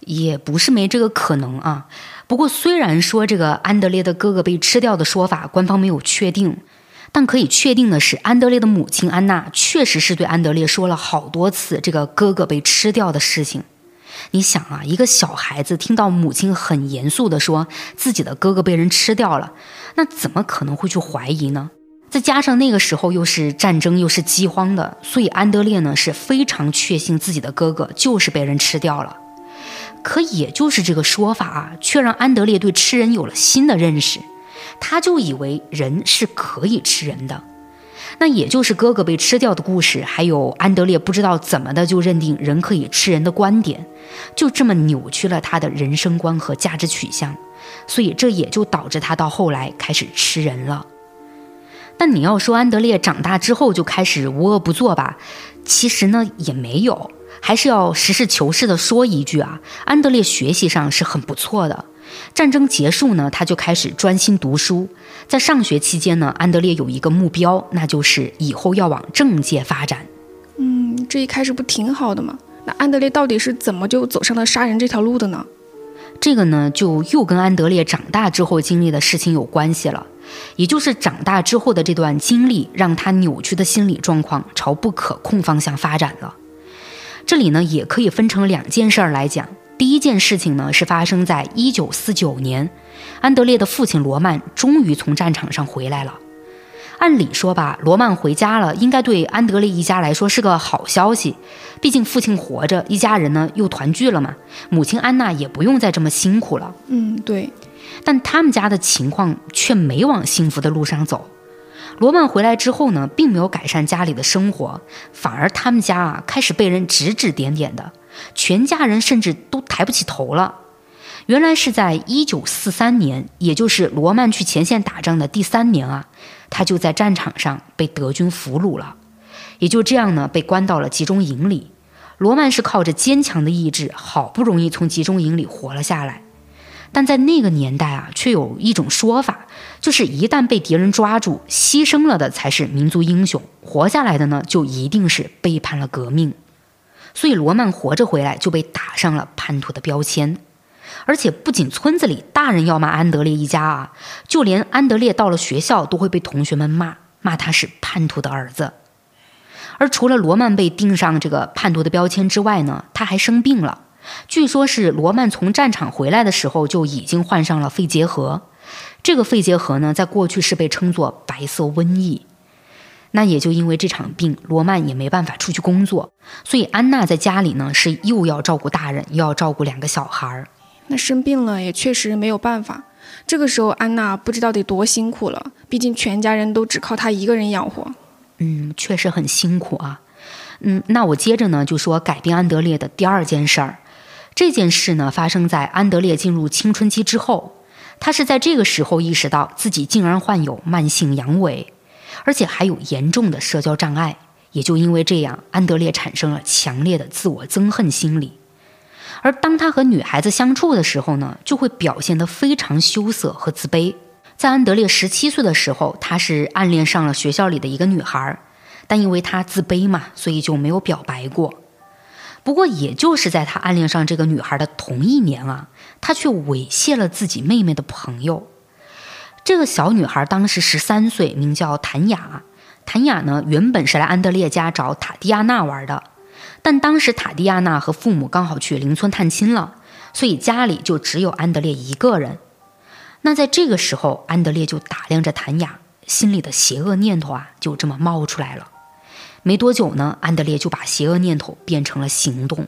也不是没这个可能啊。不过虽然说这个安德烈的哥哥被吃掉的说法，官方没有确定。但可以确定的是，安德烈的母亲安娜确实是对安德烈说了好多次这个哥哥被吃掉的事情。你想啊，一个小孩子听到母亲很严肃地说自己的哥哥被人吃掉了，那怎么可能会去怀疑呢？再加上那个时候又是战争又是饥荒的，所以安德烈呢是非常确信自己的哥哥就是被人吃掉了。可也就是这个说法啊，却让安德烈对吃人有了新的认识。他就以为人是可以吃人的，那也就是哥哥被吃掉的故事，还有安德烈不知道怎么的就认定人可以吃人的观点，就这么扭曲了他的人生观和价值取向，所以这也就导致他到后来开始吃人了。但你要说安德烈长大之后就开始无恶不作吧，其实呢也没有，还是要实事求是的说一句啊，安德烈学习上是很不错的。战争结束呢，他就开始专心读书。在上学期间呢，安德烈有一个目标，那就是以后要往政界发展。嗯，这一开始不挺好的吗？那安德烈到底是怎么就走上了杀人这条路的呢？这个呢，就又跟安德烈长大之后经历的事情有关系了。也就是长大之后的这段经历，让他扭曲的心理状况朝不可控方向发展了。这里呢，也可以分成两件事儿来讲。第一件事情呢，是发生在一九四九年，安德烈的父亲罗曼终于从战场上回来了。按理说吧，罗曼回家了，应该对安德烈一家来说是个好消息，毕竟父亲活着，一家人呢又团聚了嘛。母亲安娜也不用再这么辛苦了。嗯，对。但他们家的情况却没往幸福的路上走。罗曼回来之后呢，并没有改善家里的生活，反而他们家啊开始被人指指点点的。全家人甚至都抬不起头了。原来是在一九四三年，也就是罗曼去前线打仗的第三年啊，他就在战场上被德军俘虏了，也就这样呢，被关到了集中营里。罗曼是靠着坚强的意志，好不容易从集中营里活了下来。但在那个年代啊，却有一种说法，就是一旦被敌人抓住，牺牲了的才是民族英雄，活下来的呢，就一定是背叛了革命。所以罗曼活着回来就被打上了叛徒的标签，而且不仅村子里大人要骂安德烈一家啊，就连安德烈到了学校都会被同学们骂，骂他是叛徒的儿子。而除了罗曼被钉上这个叛徒的标签之外呢，他还生病了。据说是罗曼从战场回来的时候就已经患上了肺结核。这个肺结核呢，在过去是被称作白色瘟疫。那也就因为这场病，罗曼也没办法出去工作，所以安娜在家里呢是又要照顾大人，又要照顾两个小孩儿。那生病了也确实没有办法。这个时候安娜不知道得多辛苦了，毕竟全家人都只靠她一个人养活。嗯，确实很辛苦啊。嗯，那我接着呢就说改变安德烈的第二件事儿。这件事呢发生在安德烈进入青春期之后，他是在这个时候意识到自己竟然患有慢性阳痿。而且还有严重的社交障碍，也就因为这样，安德烈产生了强烈的自我憎恨心理。而当他和女孩子相处的时候呢，就会表现得非常羞涩和自卑。在安德烈十七岁的时候，他是暗恋上了学校里的一个女孩，但因为他自卑嘛，所以就没有表白过。不过，也就是在他暗恋上这个女孩的同一年啊，他却猥亵了自己妹妹的朋友。这个小女孩当时十三岁，名叫谭雅。谭雅呢，原本是来安德烈家找塔蒂亚娜玩的，但当时塔蒂亚娜和父母刚好去邻村探亲了，所以家里就只有安德烈一个人。那在这个时候，安德烈就打量着谭雅，心里的邪恶念头啊，就这么冒出来了。没多久呢，安德烈就把邪恶念头变成了行动，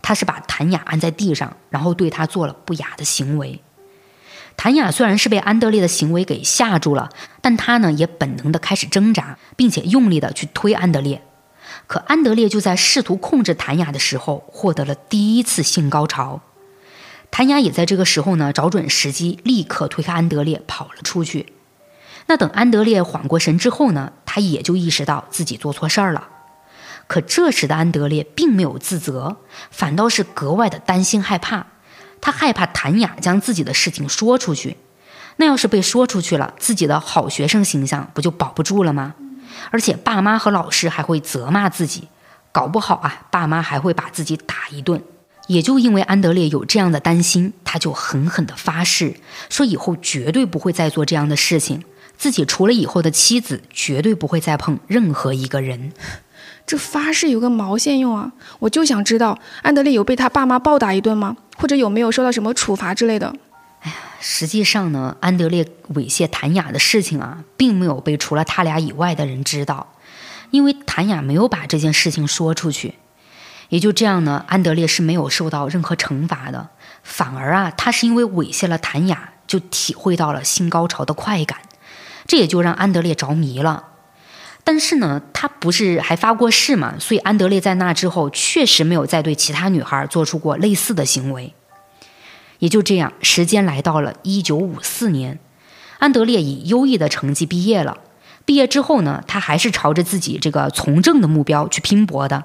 他是把谭雅按在地上，然后对她做了不雅的行为。谭雅虽然是被安德烈的行为给吓住了，但他呢也本能的开始挣扎，并且用力的去推安德烈。可安德烈就在试图控制谭雅的时候，获得了第一次性高潮。谭雅也在这个时候呢，找准时机，立刻推开安德烈跑了出去。那等安德烈缓过神之后呢，他也就意识到自己做错事儿了。可这时的安德烈并没有自责，反倒是格外的担心害怕。他害怕谭雅将自己的事情说出去，那要是被说出去了，自己的好学生形象不就保不住了吗？而且爸妈和老师还会责骂自己，搞不好啊，爸妈还会把自己打一顿。也就因为安德烈有这样的担心，他就狠狠地发誓，说以后绝对不会再做这样的事情，自己除了以后的妻子，绝对不会再碰任何一个人。这发誓有个毛线用啊！我就想知道，安德烈有被他爸妈暴打一顿吗？或者有没有受到什么处罚之类的？哎呀，实际上呢，安德烈猥亵谭雅的事情啊，并没有被除了他俩以外的人知道，因为谭雅没有把这件事情说出去。也就这样呢，安德烈是没有受到任何惩罚的，反而啊，他是因为猥亵了谭雅，就体会到了性高潮的快感，这也就让安德烈着迷了。但是呢，他不是还发过誓嘛？所以安德烈在那之后确实没有再对其他女孩做出过类似的行为。也就这样，时间来到了一九五四年，安德烈以优异的成绩毕业了。毕业之后呢，他还是朝着自己这个从政的目标去拼搏的。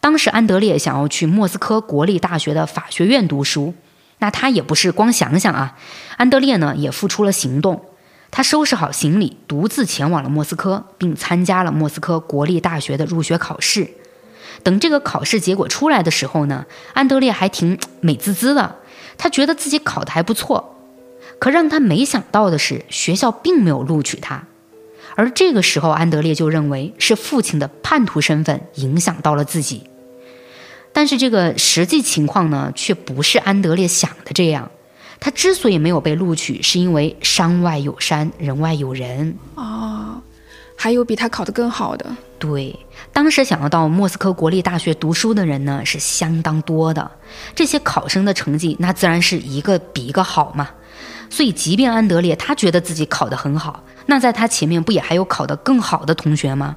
当时安德烈想要去莫斯科国立大学的法学院读书，那他也不是光想想啊，安德烈呢也付出了行动。他收拾好行李，独自前往了莫斯科，并参加了莫斯科国立大学的入学考试。等这个考试结果出来的时候呢，安德烈还挺美滋滋的，他觉得自己考得还不错。可让他没想到的是，学校并没有录取他。而这个时候，安德烈就认为是父亲的叛徒身份影响到了自己。但是这个实际情况呢，却不是安德烈想的这样。他之所以没有被录取，是因为山外有山，人外有人哦，还有比他考得更好的。对，当时想要到莫斯科国立大学读书的人呢，是相当多的。这些考生的成绩，那自然是一个比一个好嘛。所以，即便安德烈他觉得自己考得很好，那在他前面不也还有考得更好的同学吗？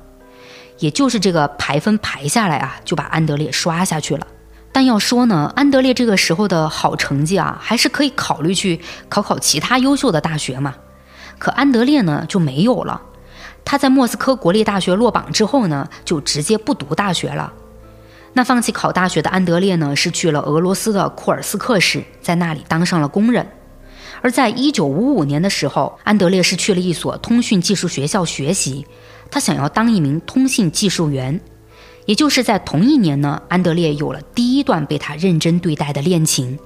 也就是这个排分排下来啊，就把安德烈刷下去了。但要说呢，安德烈这个时候的好成绩啊，还是可以考虑去考考其他优秀的大学嘛。可安德烈呢就没有了，他在莫斯科国立大学落榜之后呢，就直接不读大学了。那放弃考大学的安德烈呢，是去了俄罗斯的库尔斯克市，在那里当上了工人。而在一九五五年的时候，安德烈是去了一所通讯技术学校学习，他想要当一名通信技术员。也就是在同一年呢，安德烈有了第一段被他认真对待的恋情。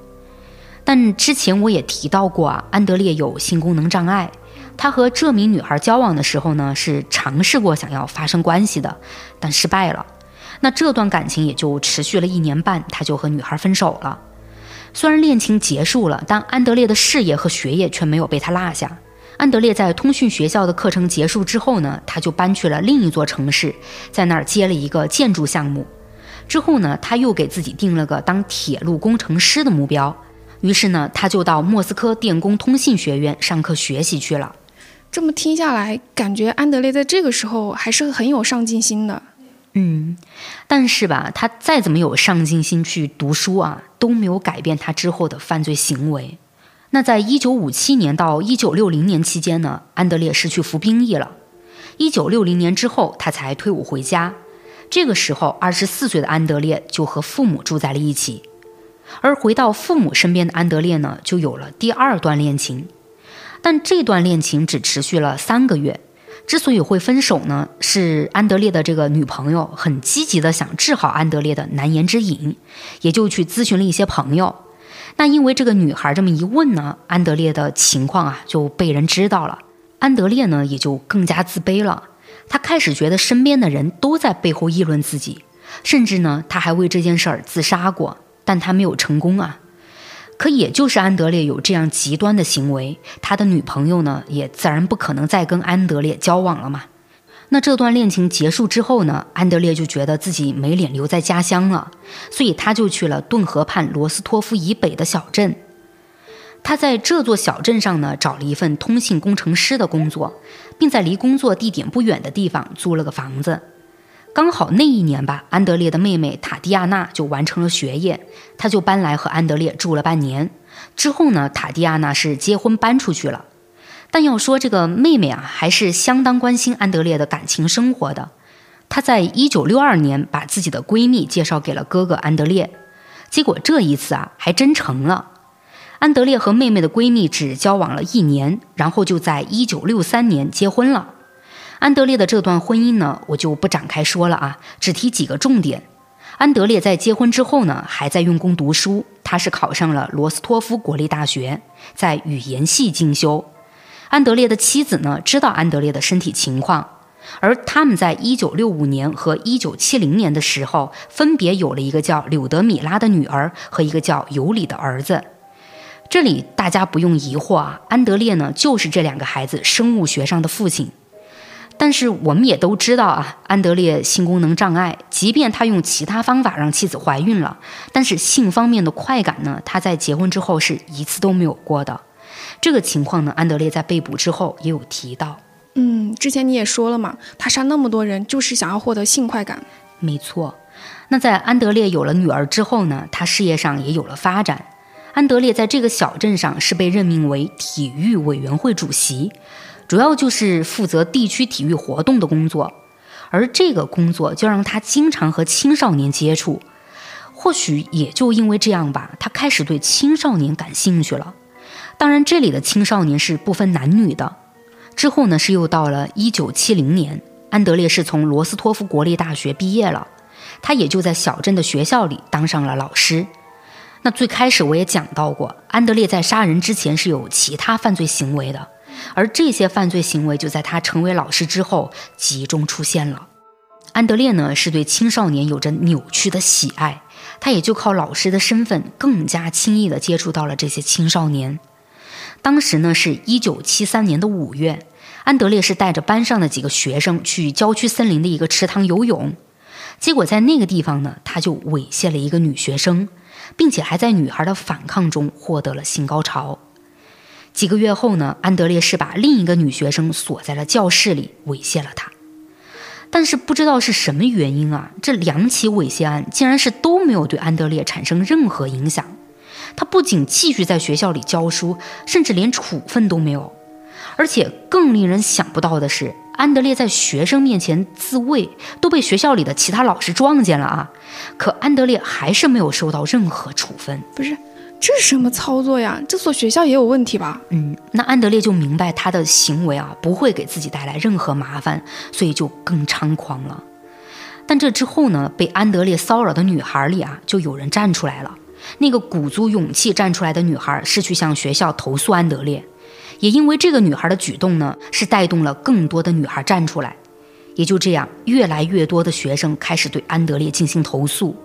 但之前我也提到过啊，安德烈有性功能障碍。他和这名女孩交往的时候呢，是尝试过想要发生关系的，但失败了。那这段感情也就持续了一年半，他就和女孩分手了。虽然恋情结束了，但安德烈的事业和学业却没有被他落下。安德烈在通讯学校的课程结束之后呢，他就搬去了另一座城市，在那儿接了一个建筑项目。之后呢，他又给自己定了个当铁路工程师的目标。于是呢，他就到莫斯科电工通信学院上课学习去了。这么听下来，感觉安德烈在这个时候还是很有上进心的。嗯，但是吧，他再怎么有上进心去读书啊，都没有改变他之后的犯罪行为。那在一九五七年到一九六零年期间呢，安德烈是去服兵役了。一九六零年之后，他才退伍回家。这个时候，二十四岁的安德烈就和父母住在了一起。而回到父母身边的安德烈呢，就有了第二段恋情。但这段恋情只持续了三个月。之所以会分手呢，是安德烈的这个女朋友很积极的想治好安德烈的难言之隐，也就去咨询了一些朋友。那因为这个女孩这么一问呢，安德烈的情况啊就被人知道了。安德烈呢也就更加自卑了，他开始觉得身边的人都在背后议论自己，甚至呢他还为这件事儿自杀过，但他没有成功啊。可也就是安德烈有这样极端的行为，他的女朋友呢，也自然不可能再跟安德烈交往了嘛。那这段恋情结束之后呢，安德烈就觉得自己没脸留在家乡了，所以他就去了顿河畔罗斯托夫以北的小镇。他在这座小镇上呢，找了一份通信工程师的工作，并在离工作地点不远的地方租了个房子。刚好那一年吧，安德烈的妹妹塔蒂亚娜就完成了学业，他就搬来和安德烈住了半年。之后呢，塔蒂亚娜是结婚搬出去了。但要说这个妹妹啊，还是相当关心安德烈的感情生活的。她在一九六二年把自己的闺蜜介绍给了哥哥安德烈，结果这一次啊，还真成了。安德烈和妹妹的闺蜜只交往了一年，然后就在一九六三年结婚了。安德烈的这段婚姻呢，我就不展开说了啊，只提几个重点。安德烈在结婚之后呢，还在用功读书，他是考上了罗斯托夫国立大学，在语言系进修。安德烈的妻子呢，知道安德烈的身体情况，而他们在一九六五年和一九七零年的时候，分别有了一个叫柳德米拉的女儿和一个叫尤里的儿子。这里大家不用疑惑啊，安德烈呢，就是这两个孩子生物学上的父亲。但是我们也都知道啊，安德烈性功能障碍，即便他用其他方法让妻子怀孕了，但是性方面的快感呢，他在结婚之后是一次都没有过的。这个情况呢，安德烈在被捕之后也有提到。嗯，之前你也说了嘛，他杀那么多人就是想要获得性快感。没错。那在安德烈有了女儿之后呢，他事业上也有了发展。安德烈在这个小镇上是被任命为体育委员会主席。主要就是负责地区体育活动的工作，而这个工作就让他经常和青少年接触。或许也就因为这样吧，他开始对青少年感兴趣了。当然，这里的青少年是不分男女的。之后呢，是又到了一九七零年，安德烈是从罗斯托夫国立大学毕业了，他也就在小镇的学校里当上了老师。那最开始我也讲到过，安德烈在杀人之前是有其他犯罪行为的。而这些犯罪行为就在他成为老师之后集中出现了。安德烈呢是对青少年有着扭曲的喜爱，他也就靠老师的身份更加轻易地接触到了这些青少年。当时呢是一九七三年的五月，安德烈是带着班上的几个学生去郊区森林的一个池塘游泳，结果在那个地方呢他就猥亵了一个女学生，并且还在女孩的反抗中获得了性高潮。几个月后呢，安德烈是把另一个女学生锁在了教室里，猥亵了她。但是不知道是什么原因啊，这两起猥亵案竟然是都没有对安德烈产生任何影响。他不仅继续在学校里教书，甚至连处分都没有。而且更令人想不到的是，安德烈在学生面前自卫都被学校里的其他老师撞见了啊，可安德烈还是没有受到任何处分。不是。这是什么操作呀？这所学校也有问题吧？嗯，那安德烈就明白他的行为啊不会给自己带来任何麻烦，所以就更猖狂了。但这之后呢，被安德烈骚扰的女孩里啊，就有人站出来了，那个鼓足勇气站出来的女孩是去向学校投诉安德烈，也因为这个女孩的举动呢，是带动了更多的女孩站出来。也就这样，越来越多的学生开始对安德烈进行投诉，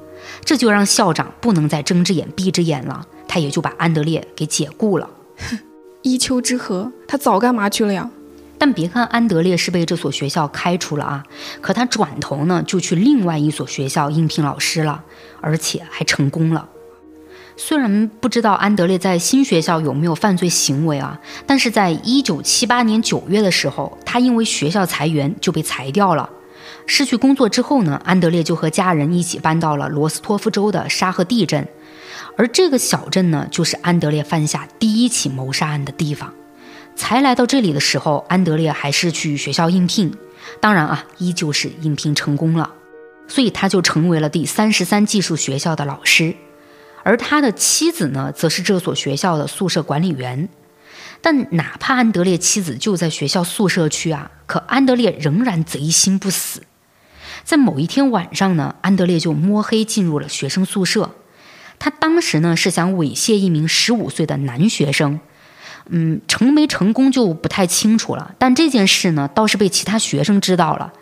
这就让校长不能再睁只眼闭只眼了，他也就把安德烈给解雇了。一丘之貉，他早干嘛去了呀？但别看安德烈是被这所学校开除了啊，可他转头呢就去另外一所学校应聘老师了，而且还成功了。虽然不知道安德烈在新学校有没有犯罪行为啊，但是在一九七八年九月的时候，他因为学校裁员就被裁掉了。失去工作之后呢，安德烈就和家人一起搬到了罗斯托夫州的沙赫蒂镇，而这个小镇呢，就是安德烈犯下第一起谋杀案的地方。才来到这里的时候，安德烈还是去学校应聘，当然啊，依旧是应聘成功了，所以他就成为了第三十三技术学校的老师。而他的妻子呢，则是这所学校的宿舍管理员。但哪怕安德烈妻子就在学校宿舍区啊，可安德烈仍然贼心不死。在某一天晚上呢，安德烈就摸黑进入了学生宿舍。他当时呢是想猥亵一名十五岁的男学生，嗯，成没成功就不太清楚了。但这件事呢，倒是被其他学生知道了。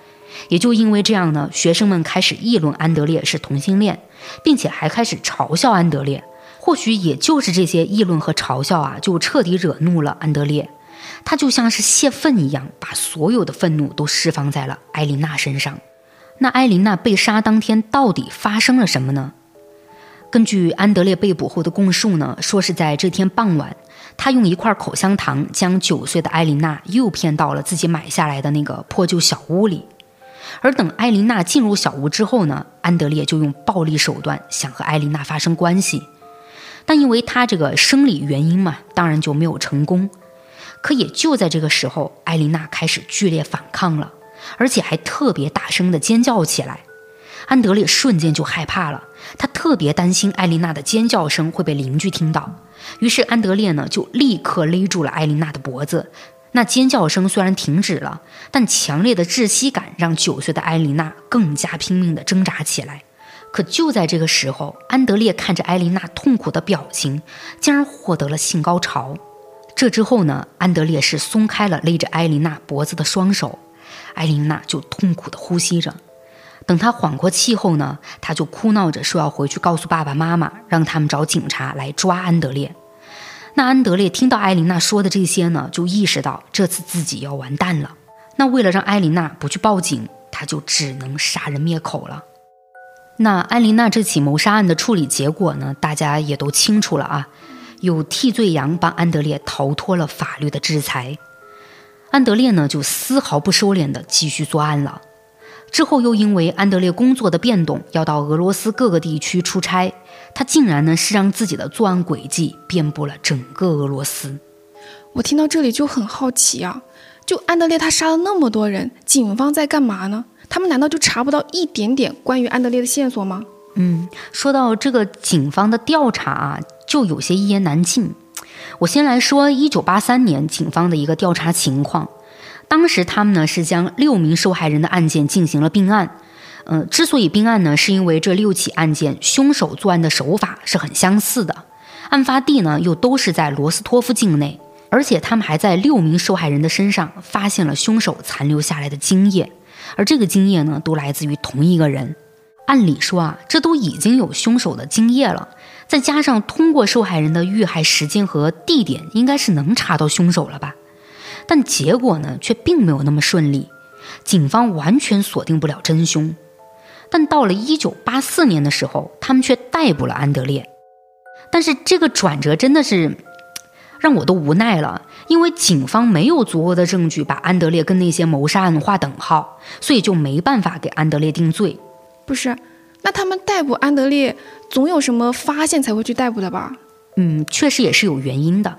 也就因为这样呢，学生们开始议论安德烈是同性恋，并且还开始嘲笑安德烈。或许也就是这些议论和嘲笑啊，就彻底惹怒了安德烈。他就像是泄愤一样，把所有的愤怒都释放在了艾琳娜身上。那艾琳娜被杀当天到底发生了什么呢？根据安德烈被捕后的供述呢，说是在这天傍晚，他用一块口香糖将九岁的艾琳娜诱骗到了自己买下来的那个破旧小屋里。而等艾琳娜进入小屋之后呢，安德烈就用暴力手段想和艾琳娜发生关系，但因为他这个生理原因嘛，当然就没有成功。可也就在这个时候，艾琳娜开始剧烈反抗了，而且还特别大声的尖叫起来。安德烈瞬间就害怕了，他特别担心艾琳娜的尖叫声会被邻居听到，于是安德烈呢就立刻勒住了艾琳娜的脖子。那尖叫声虽然停止了，但强烈的窒息感让九岁的艾琳娜更加拼命地挣扎起来。可就在这个时候，安德烈看着艾琳娜痛苦的表情，竟然获得了性高潮。这之后呢，安德烈是松开了勒着艾琳娜脖子的双手，艾琳娜就痛苦地呼吸着。等她缓过气后呢，她就哭闹着说要回去告诉爸爸妈妈，让他们找警察来抓安德烈。那安德烈听到艾琳娜说的这些呢，就意识到这次自己要完蛋了。那为了让艾琳娜不去报警，他就只能杀人灭口了。那艾琳娜这起谋杀案的处理结果呢，大家也都清楚了啊，有替罪羊帮安德烈逃脱了法律的制裁。安德烈呢，就丝毫不收敛的继续作案了。之后又因为安德烈工作的变动，要到俄罗斯各个地区出差，他竟然呢是让自己的作案轨迹遍布了整个俄罗斯。我听到这里就很好奇啊，就安德烈他杀了那么多人，警方在干嘛呢？他们难道就查不到一点点关于安德烈的线索吗？嗯，说到这个警方的调查啊，就有些一言难尽。我先来说一九八三年警方的一个调查情况。当时他们呢是将六名受害人的案件进行了并案，嗯，之所以并案呢，是因为这六起案件凶手作案的手法是很相似的，案发地呢又都是在罗斯托夫境内，而且他们还在六名受害人的身上发现了凶手残留下来的精液，而这个精液呢都来自于同一个人。按理说啊，这都已经有凶手的精液了，再加上通过受害人的遇害时间和地点，应该是能查到凶手了吧？但结果呢，却并没有那么顺利，警方完全锁定不了真凶。但到了一九八四年的时候，他们却逮捕了安德烈。但是这个转折真的是让我都无奈了，因为警方没有足够的证据把安德烈跟那些谋杀案划等号，所以就没办法给安德烈定罪。不是，那他们逮捕安德烈，总有什么发现才会去逮捕的吧？嗯，确实也是有原因的。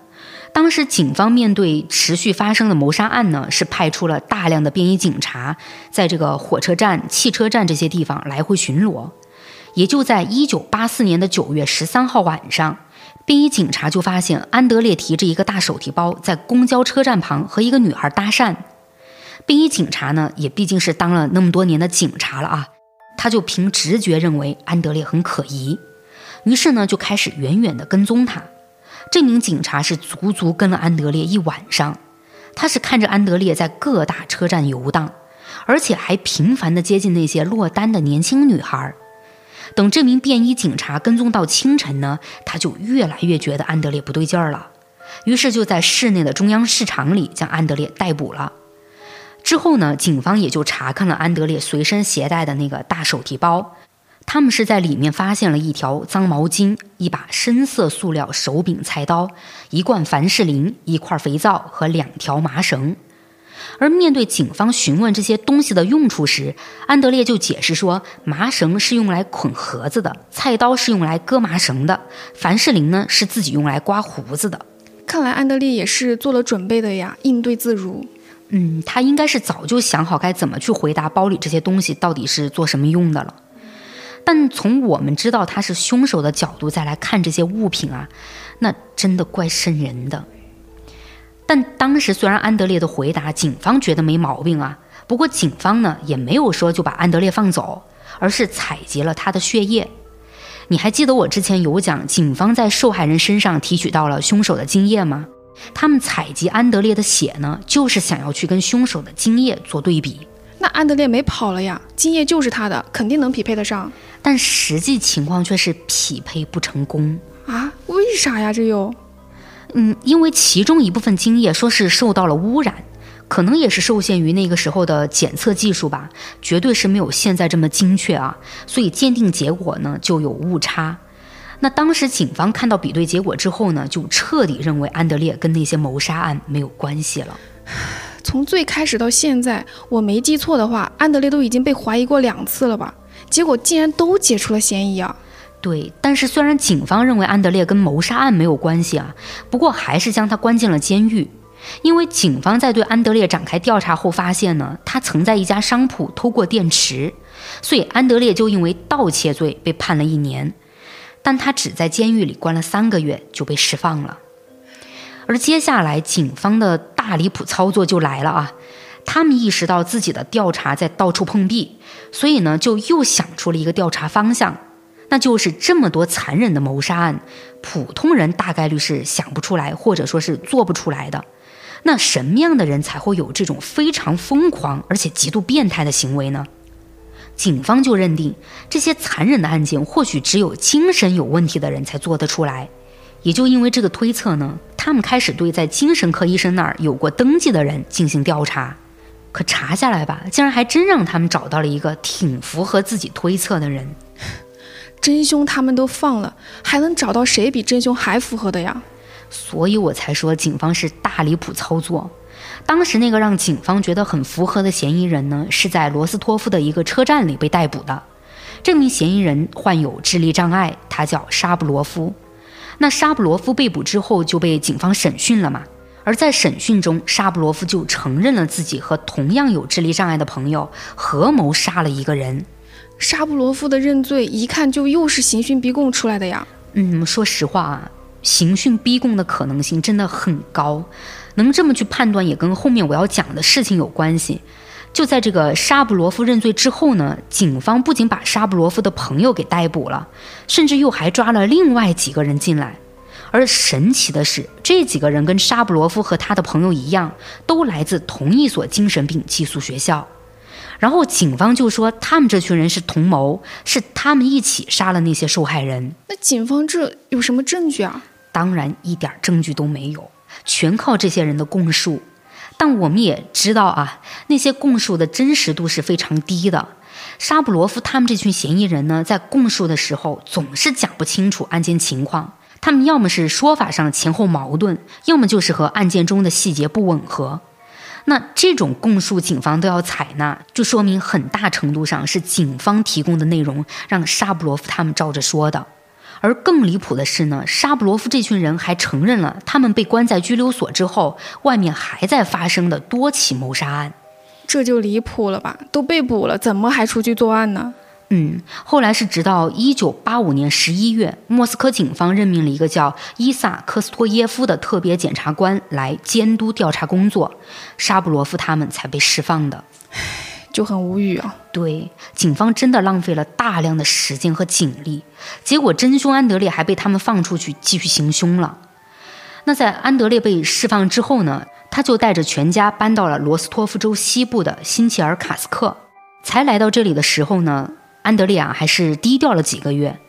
当时警方面对持续发生的谋杀案呢，是派出了大量的便衣警察，在这个火车站、汽车站这些地方来回巡逻。也就在一九八四年的九月十三号晚上，便衣警察就发现安德烈提着一个大手提包在公交车站旁和一个女孩搭讪。便衣警察呢，也毕竟是当了那么多年的警察了啊，他就凭直觉认为安德烈很可疑。于是呢就开始远远地跟踪他。这名警察是足足跟了安德烈一晚上，他是看着安德烈在各大车站游荡，而且还频繁地接近那些落单的年轻女孩。等这名便衣警察跟踪到清晨呢，他就越来越觉得安德烈不对劲儿了，于是就在市内的中央市场里将安德烈逮捕了。之后呢，警方也就查看了安德烈随身携带的那个大手提包。他们是在里面发现了一条脏毛巾、一把深色塑料手柄菜刀、一罐凡士林、一块肥皂和两条麻绳。而面对警方询问这些东西的用处时，安德烈就解释说，麻绳是用来捆盒子的，菜刀是用来割麻绳的，凡士林呢是自己用来刮胡子的。看来安德烈也是做了准备的呀，应对自如。嗯，他应该是早就想好该怎么去回答包里这些东西到底是做什么用的了。但从我们知道他是凶手的角度再来看这些物品啊，那真的怪瘆人的。但当时虽然安德烈的回答警方觉得没毛病啊，不过警方呢也没有说就把安德烈放走，而是采集了他的血液。你还记得我之前有讲警方在受害人身上提取到了凶手的精液吗？他们采集安德烈的血呢，就是想要去跟凶手的精液做对比。那安德烈没跑了呀，精液就是他的，肯定能匹配得上。但实际情况却是匹配不成功啊？为啥呀？这又？嗯，因为其中一部分精液说是受到了污染，可能也是受限于那个时候的检测技术吧，绝对是没有现在这么精确啊，所以鉴定结果呢就有误差。那当时警方看到比对结果之后呢，就彻底认为安德烈跟那些谋杀案没有关系了。从最开始到现在，我没记错的话，安德烈都已经被怀疑过两次了吧？结果竟然都解除了嫌疑啊！对，但是虽然警方认为安德烈跟谋杀案没有关系啊，不过还是将他关进了监狱。因为警方在对安德烈展开调查后发现呢，他曾在一家商铺偷过电池，所以安德烈就因为盗窃罪被判了一年。但他只在监狱里关了三个月就被释放了。而接下来，警方的大离谱操作就来了啊！他们意识到自己的调查在到处碰壁，所以呢，就又想出了一个调查方向，那就是这么多残忍的谋杀案，普通人大概率是想不出来，或者说是做不出来的。那什么样的人才会有这种非常疯狂而且极度变态的行为呢？警方就认定，这些残忍的案件或许只有精神有问题的人才做得出来。也就因为这个推测呢，他们开始对在精神科医生那儿有过登记的人进行调查。可查下来吧，竟然还真让他们找到了一个挺符合自己推测的人。真凶他们都放了，还能找到谁比真凶还符合的呀？所以我才说警方是大离谱操作。当时那个让警方觉得很符合的嫌疑人呢，是在罗斯托夫的一个车站里被逮捕的。这名嫌疑人患有智力障碍，他叫沙布罗夫。那沙布罗夫被捕之后就被警方审讯了嘛？而在审讯中，沙布罗夫就承认了自己和同样有智力障碍的朋友合谋杀了一个人。沙布罗夫的认罪一看就又是刑讯逼供出来的呀。嗯，说实话啊，刑讯逼供的可能性真的很高。能这么去判断，也跟后面我要讲的事情有关系。就在这个沙布罗夫认罪之后呢，警方不仅把沙布罗夫的朋友给逮捕了，甚至又还抓了另外几个人进来。而神奇的是，这几个人跟沙布罗夫和他的朋友一样，都来自同一所精神病寄宿学校。然后警方就说，他们这群人是同谋，是他们一起杀了那些受害人。那警方这有什么证据啊？当然，一点证据都没有，全靠这些人的供述。但我们也知道啊，那些供述的真实度是非常低的。沙布罗夫他们这群嫌疑人呢，在供述的时候总是讲不清楚案件情况。他们要么是说法上前后矛盾，要么就是和案件中的细节不吻合。那这种供述，警方都要采纳，就说明很大程度上是警方提供的内容让沙布罗夫他们照着说的。而更离谱的是呢，沙布罗夫这群人还承认了，他们被关在拘留所之后，外面还在发生的多起谋杀案。这就离谱了吧？都被捕了，怎么还出去作案呢？嗯，后来是直到一九八五年十一月，莫斯科警方任命了一个叫伊萨科斯托耶夫的特别检察官来监督调查工作，沙布罗夫他们才被释放的。就很无语啊。对，警方真的浪费了大量的时间和警力，结果真凶安德烈还被他们放出去继续行凶了。那在安德烈被释放之后呢，他就带着全家搬到了罗斯托夫州西部的新切尔卡斯克。才来到这里的时候呢，安德烈啊还是低调了几个月，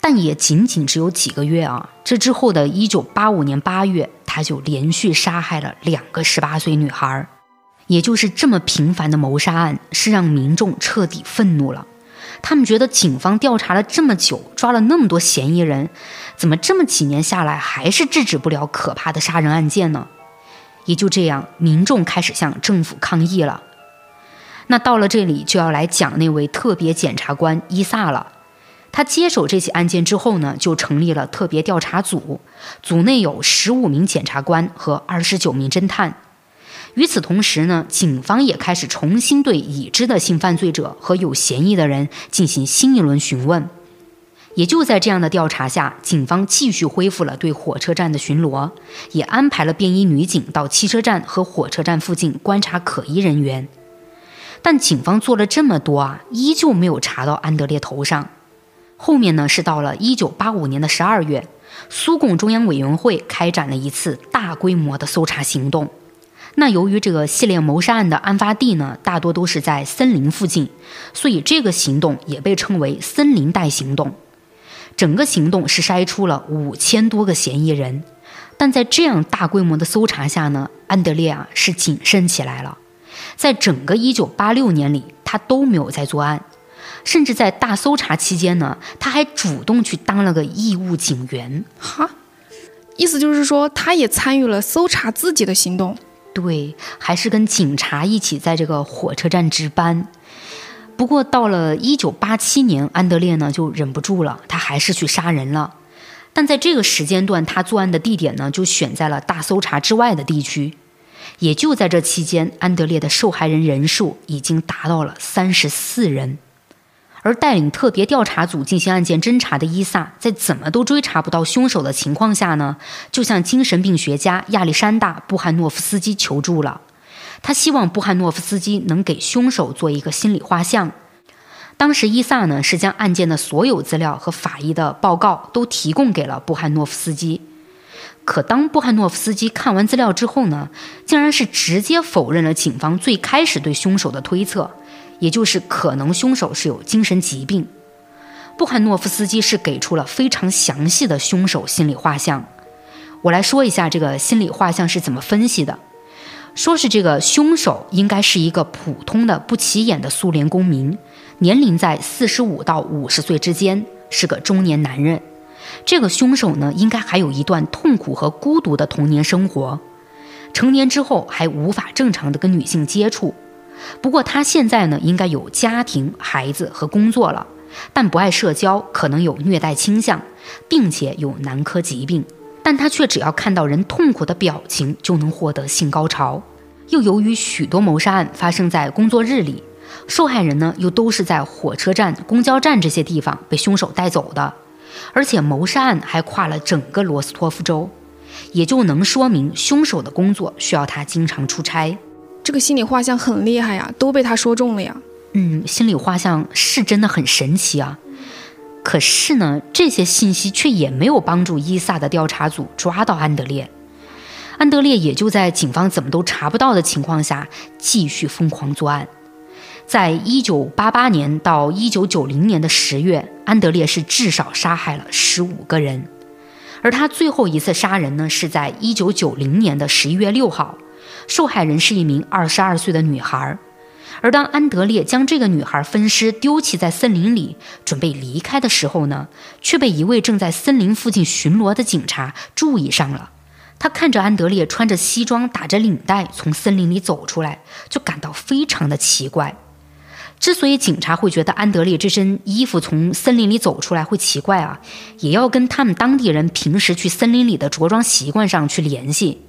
但也仅仅只有几个月啊。这之后的一九八五年八月，他就连续杀害了两个十八岁女孩。也就是这么频繁的谋杀案，是让民众彻底愤怒了。他们觉得警方调查了这么久，抓了那么多嫌疑人，怎么这么几年下来还是制止不了可怕的杀人案件呢？也就这样，民众开始向政府抗议了。那到了这里，就要来讲那位特别检察官伊萨了。他接手这起案件之后呢，就成立了特别调查组，组内有十五名检察官和二十九名侦探。与此同时呢，警方也开始重新对已知的性犯罪者和有嫌疑的人进行新一轮询问。也就在这样的调查下，警方继续恢复了对火车站的巡逻，也安排了便衣女警到汽车站和火车站附近观察可疑人员。但警方做了这么多啊，依旧没有查到安德烈头上。后面呢，是到了一九八五年的十二月，苏共中央委员会开展了一次大规模的搜查行动。那由于这个系列谋杀案的案发地呢，大多都是在森林附近，所以这个行动也被称为“森林带行动”。整个行动是筛出了五千多个嫌疑人，但在这样大规模的搜查下呢，安德烈啊是谨慎起来了。在整个1986年里，他都没有在作案，甚至在大搜查期间呢，他还主动去当了个义务警员。哈，意思就是说，他也参与了搜查自己的行动。对，还是跟警察一起在这个火车站值班。不过到了一九八七年，安德烈呢就忍不住了，他还是去杀人了。但在这个时间段，他作案的地点呢就选在了大搜查之外的地区。也就在这期间，安德烈的受害人人数已经达到了三十四人。而带领特别调查组进行案件侦查的伊萨，在怎么都追查不到凶手的情况下呢，就向精神病学家亚历山大·布汉诺夫斯基求助了。他希望布汉诺夫斯基能给凶手做一个心理画像。当时伊萨呢是将案件的所有资料和法医的报告都提供给了布汉诺夫斯基。可当布汉诺夫斯基看完资料之后呢，竟然是直接否认了警方最开始对凶手的推测。也就是可能凶手是有精神疾病，布汉诺夫斯基是给出了非常详细的凶手心理画像。我来说一下这个心理画像是怎么分析的。说是这个凶手应该是一个普通的不起眼的苏联公民，年龄在四十五到五十岁之间，是个中年男人。这个凶手呢，应该还有一段痛苦和孤独的童年生活，成年之后还无法正常的跟女性接触。不过他现在呢，应该有家庭、孩子和工作了，但不爱社交，可能有虐待倾向，并且有男科疾病。但他却只要看到人痛苦的表情就能获得性高潮。又由于许多谋杀案发生在工作日里，受害人呢又都是在火车站、公交站这些地方被凶手带走的，而且谋杀案还跨了整个罗斯托夫州，也就能说明凶手的工作需要他经常出差。这个心理画像很厉害呀，都被他说中了呀。嗯，心理画像是真的很神奇啊。可是呢，这些信息却也没有帮助伊萨的调查组抓到安德烈。安德烈也就在警方怎么都查不到的情况下，继续疯狂作案。在一九八八年到一九九零年的十月，安德烈是至少杀害了十五个人。而他最后一次杀人呢，是在一九九零年的十一月六号。受害人是一名二十二岁的女孩，而当安德烈将这个女孩分尸丢弃在森林里，准备离开的时候呢，却被一位正在森林附近巡逻的警察注意上了。他看着安德烈穿着西装、打着领带从森林里走出来，就感到非常的奇怪。之所以警察会觉得安德烈这身衣服从森林里走出来会奇怪啊，也要跟他们当地人平时去森林里的着装习惯上去联系。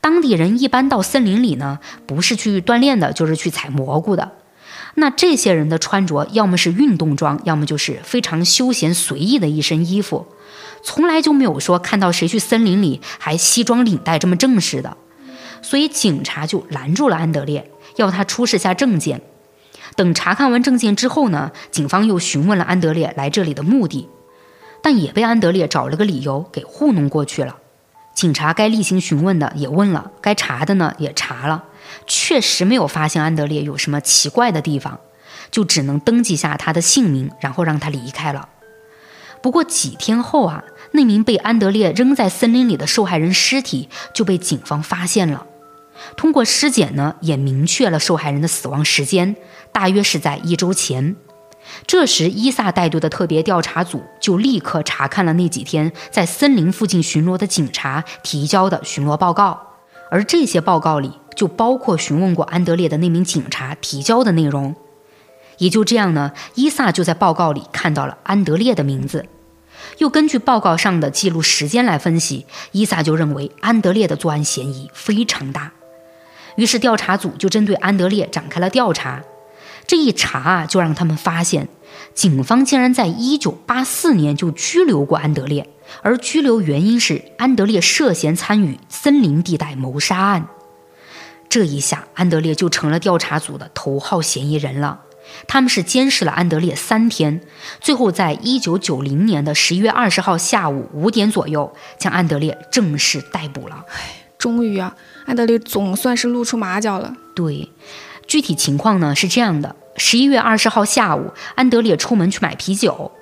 当地人一般到森林里呢，不是去锻炼的，就是去采蘑菇的。那这些人的穿着，要么是运动装，要么就是非常休闲随意的一身衣服，从来就没有说看到谁去森林里还西装领带这么正式的。所以警察就拦住了安德烈，要他出示下证件。等查看完证件之后呢，警方又询问了安德烈来这里的目的，但也被安德烈找了个理由给糊弄过去了。警察该例行询问的也问了，该查的呢也查了，确实没有发现安德烈有什么奇怪的地方，就只能登记下他的姓名，然后让他离开了。不过几天后啊，那名被安德烈扔在森林里的受害人尸体就被警方发现了。通过尸检呢，也明确了受害人的死亡时间，大约是在一周前。这时，伊萨带队的特别调查组就立刻查看了那几天在森林附近巡逻的警察提交的巡逻报告，而这些报告里就包括询问过安德烈的那名警察提交的内容。也就这样呢，伊萨就在报告里看到了安德烈的名字，又根据报告上的记录时间来分析，伊萨就认为安德烈的作案嫌疑非常大。于是调查组就针对安德烈展开了调查。这一查啊，就让他们发现，警方竟然在一九八四年就拘留过安德烈，而拘留原因是安德烈涉嫌参与森林地带谋杀案。这一下，安德烈就成了调查组的头号嫌疑人了。他们是监视了安德烈三天，最后在一九九零年的十一月二十号下午五点左右，将安德烈正式逮捕了。唉，终于啊，安德烈总算是露出马脚了。对。具体情况呢是这样的：十一月二十号下午，安德烈出门去买啤酒。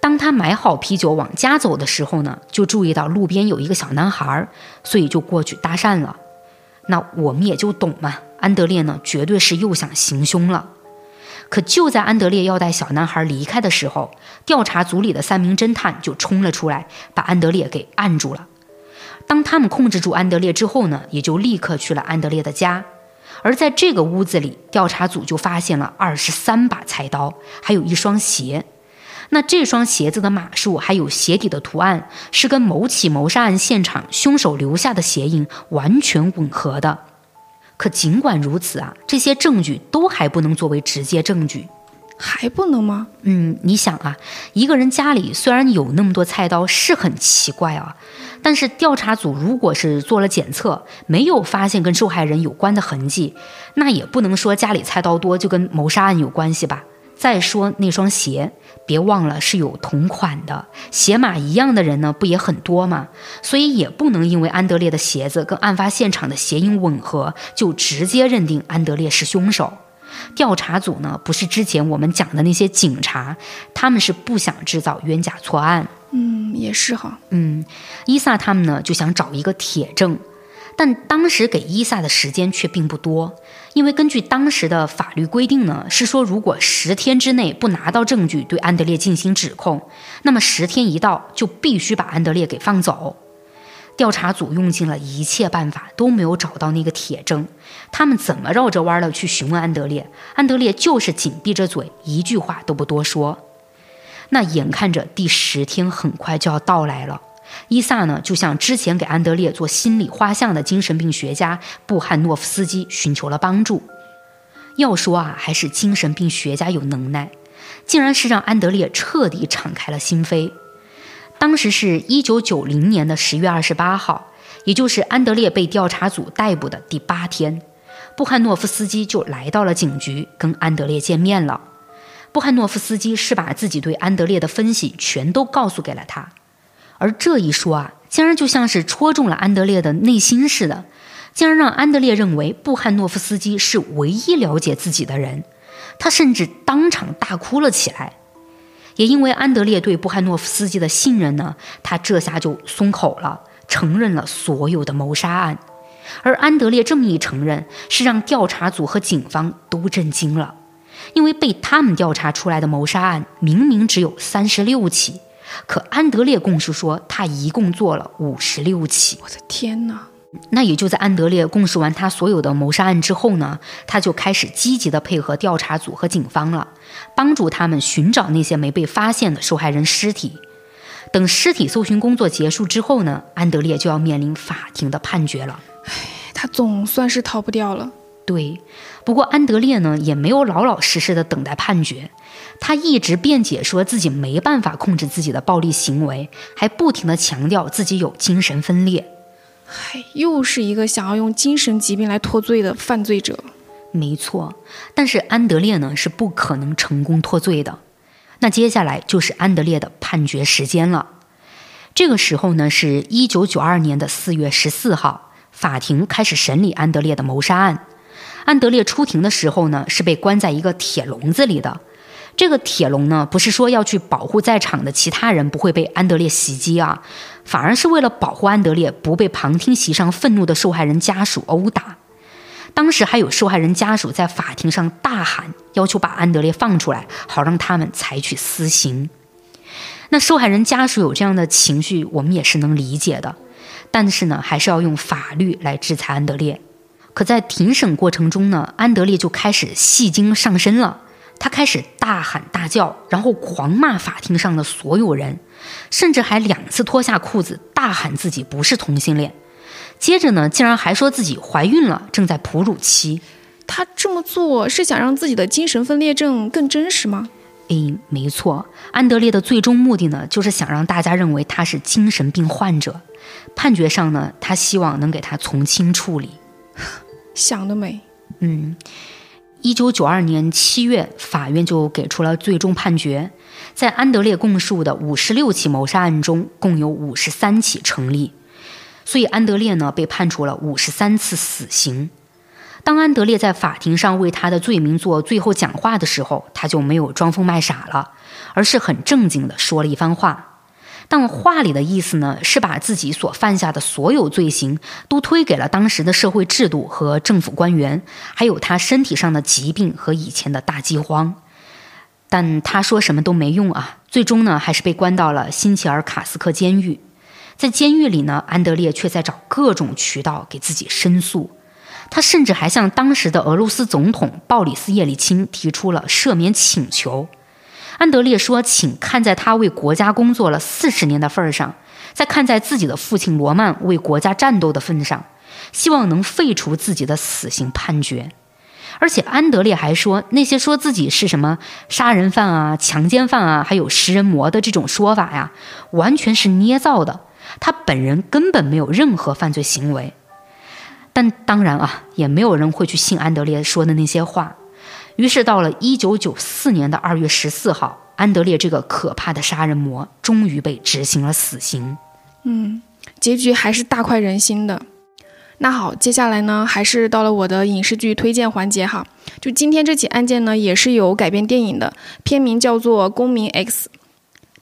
当他买好啤酒往家走的时候呢，就注意到路边有一个小男孩，所以就过去搭讪了。那我们也就懂嘛，安德烈呢绝对是又想行凶了。可就在安德烈要带小男孩离开的时候，调查组里的三名侦探就冲了出来，把安德烈给按住了。当他们控制住安德烈之后呢，也就立刻去了安德烈的家。而在这个屋子里，调查组就发现了二十三把菜刀，还有一双鞋。那这双鞋子的码数还有鞋底的图案，是跟某起谋杀案现场凶手留下的鞋印完全吻合的。可尽管如此啊，这些证据都还不能作为直接证据。还不能吗？嗯，你想啊，一个人家里虽然有那么多菜刀，是很奇怪啊。但是调查组如果是做了检测，没有发现跟受害人有关的痕迹，那也不能说家里菜刀多就跟谋杀案有关系吧。再说那双鞋，别忘了是有同款的，鞋码一样的人呢，不也很多吗？所以也不能因为安德烈的鞋子跟案发现场的鞋印吻合，就直接认定安德烈是凶手。调查组呢，不是之前我们讲的那些警察，他们是不想制造冤假错案。嗯，也是哈。嗯，伊萨他们呢就想找一个铁证，但当时给伊萨的时间却并不多，因为根据当时的法律规定呢，是说如果十天之内不拿到证据对安德烈进行指控，那么十天一到就必须把安德烈给放走。调查组用尽了一切办法都没有找到那个铁证，他们怎么绕着弯的去询问安德烈，安德烈就是紧闭着嘴，一句话都不多说。那眼看着第十天很快就要到来了，伊萨呢就向之前给安德烈做心理画像的精神病学家布汉诺夫斯基寻求了帮助。要说啊，还是精神病学家有能耐，竟然是让安德烈彻底敞开了心扉。当时是一九九零年的十月二十八号，也就是安德烈被调查组逮捕的第八天，布汉诺夫斯基就来到了警局，跟安德烈见面了。布汉诺夫斯基是把自己对安德烈的分析全都告诉给了他，而这一说啊，竟然就像是戳中了安德烈的内心似的，竟然让安德烈认为布汉诺夫斯基是唯一了解自己的人，他甚至当场大哭了起来。也因为安德烈对布汉诺夫斯基的信任呢，他这下就松口了，承认了所有的谋杀案。而安德烈这么一承认，是让调查组和警方都震惊了，因为被他们调查出来的谋杀案明明只有三十六起，可安德烈供述说他一共做了五十六起。我的天哪！那也就在安德烈供述完他所有的谋杀案之后呢，他就开始积极的配合调查组和警方了，帮助他们寻找那些没被发现的受害人尸体。等尸体搜寻工作结束之后呢，安德烈就要面临法庭的判决了。唉，他总算是逃不掉了。对，不过安德烈呢也没有老老实实的等待判决，他一直辩解说自己没办法控制自己的暴力行为，还不停的强调自己有精神分裂。嗨，又是一个想要用精神疾病来脱罪的犯罪者。没错，但是安德烈呢是不可能成功脱罪的。那接下来就是安德烈的判决时间了。这个时候呢，是一九九二年的四月十四号，法庭开始审理安德烈的谋杀案。安德烈出庭的时候呢，是被关在一个铁笼子里的。这个铁笼呢，不是说要去保护在场的其他人不会被安德烈袭击啊，反而是为了保护安德烈不被旁听席上愤怒的受害人家属殴打。当时还有受害人家属在法庭上大喊，要求把安德烈放出来，好让他们采取私刑。那受害人家属有这样的情绪，我们也是能理解的。但是呢，还是要用法律来制裁安德烈。可在庭审过程中呢，安德烈就开始戏精上身了。他开始大喊大叫，然后狂骂法庭上的所有人，甚至还两次脱下裤子，大喊自己不是同性恋。接着呢，竟然还说自己怀孕了，正在哺乳期。他这么做是想让自己的精神分裂症更真实吗？诶，没错，安德烈的最终目的呢，就是想让大家认为他是精神病患者。判决上呢，他希望能给他从轻处理。想得美。嗯。一九九二年七月，法院就给出了最终判决，在安德烈供述的五十六起谋杀案中，共有五十三起成立，所以安德烈呢被判处了五十三次死刑。当安德烈在法庭上为他的罪名做最后讲话的时候，他就没有装疯卖傻了，而是很正经的说了一番话。但话里的意思呢，是把自己所犯下的所有罪行都推给了当时的社会制度和政府官员，还有他身体上的疾病和以前的大饥荒。但他说什么都没用啊，最终呢，还是被关到了辛切尔卡斯克监狱。在监狱里呢，安德烈却在找各种渠道给自己申诉，他甚至还向当时的俄罗斯总统鲍里斯·叶利钦提出了赦免请求。安德烈说：“请看在他为国家工作了四十年的份上，再看在自己的父亲罗曼为国家战斗的份上，希望能废除自己的死刑判决。而且，安德烈还说，那些说自己是什么杀人犯啊、强奸犯啊，还有食人魔的这种说法呀，完全是捏造的。他本人根本没有任何犯罪行为。但当然啊，也没有人会去信安德烈说的那些话。”于是，到了一九九四年的二月十四号，安德烈这个可怕的杀人魔终于被执行了死刑。嗯，结局还是大快人心的。那好，接下来呢，还是到了我的影视剧推荐环节哈。就今天这起案件呢，也是有改编电影的，片名叫做《公民 X》。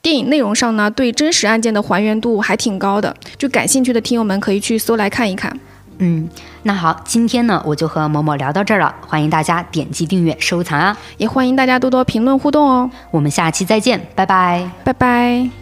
电影内容上呢，对真实案件的还原度还挺高的，就感兴趣的听友们可以去搜来看一看。嗯，那好，今天呢我就和某某聊到这儿了，欢迎大家点击订阅、收藏啊，也欢迎大家多多评论互动哦。我们下期再见，拜拜，拜拜。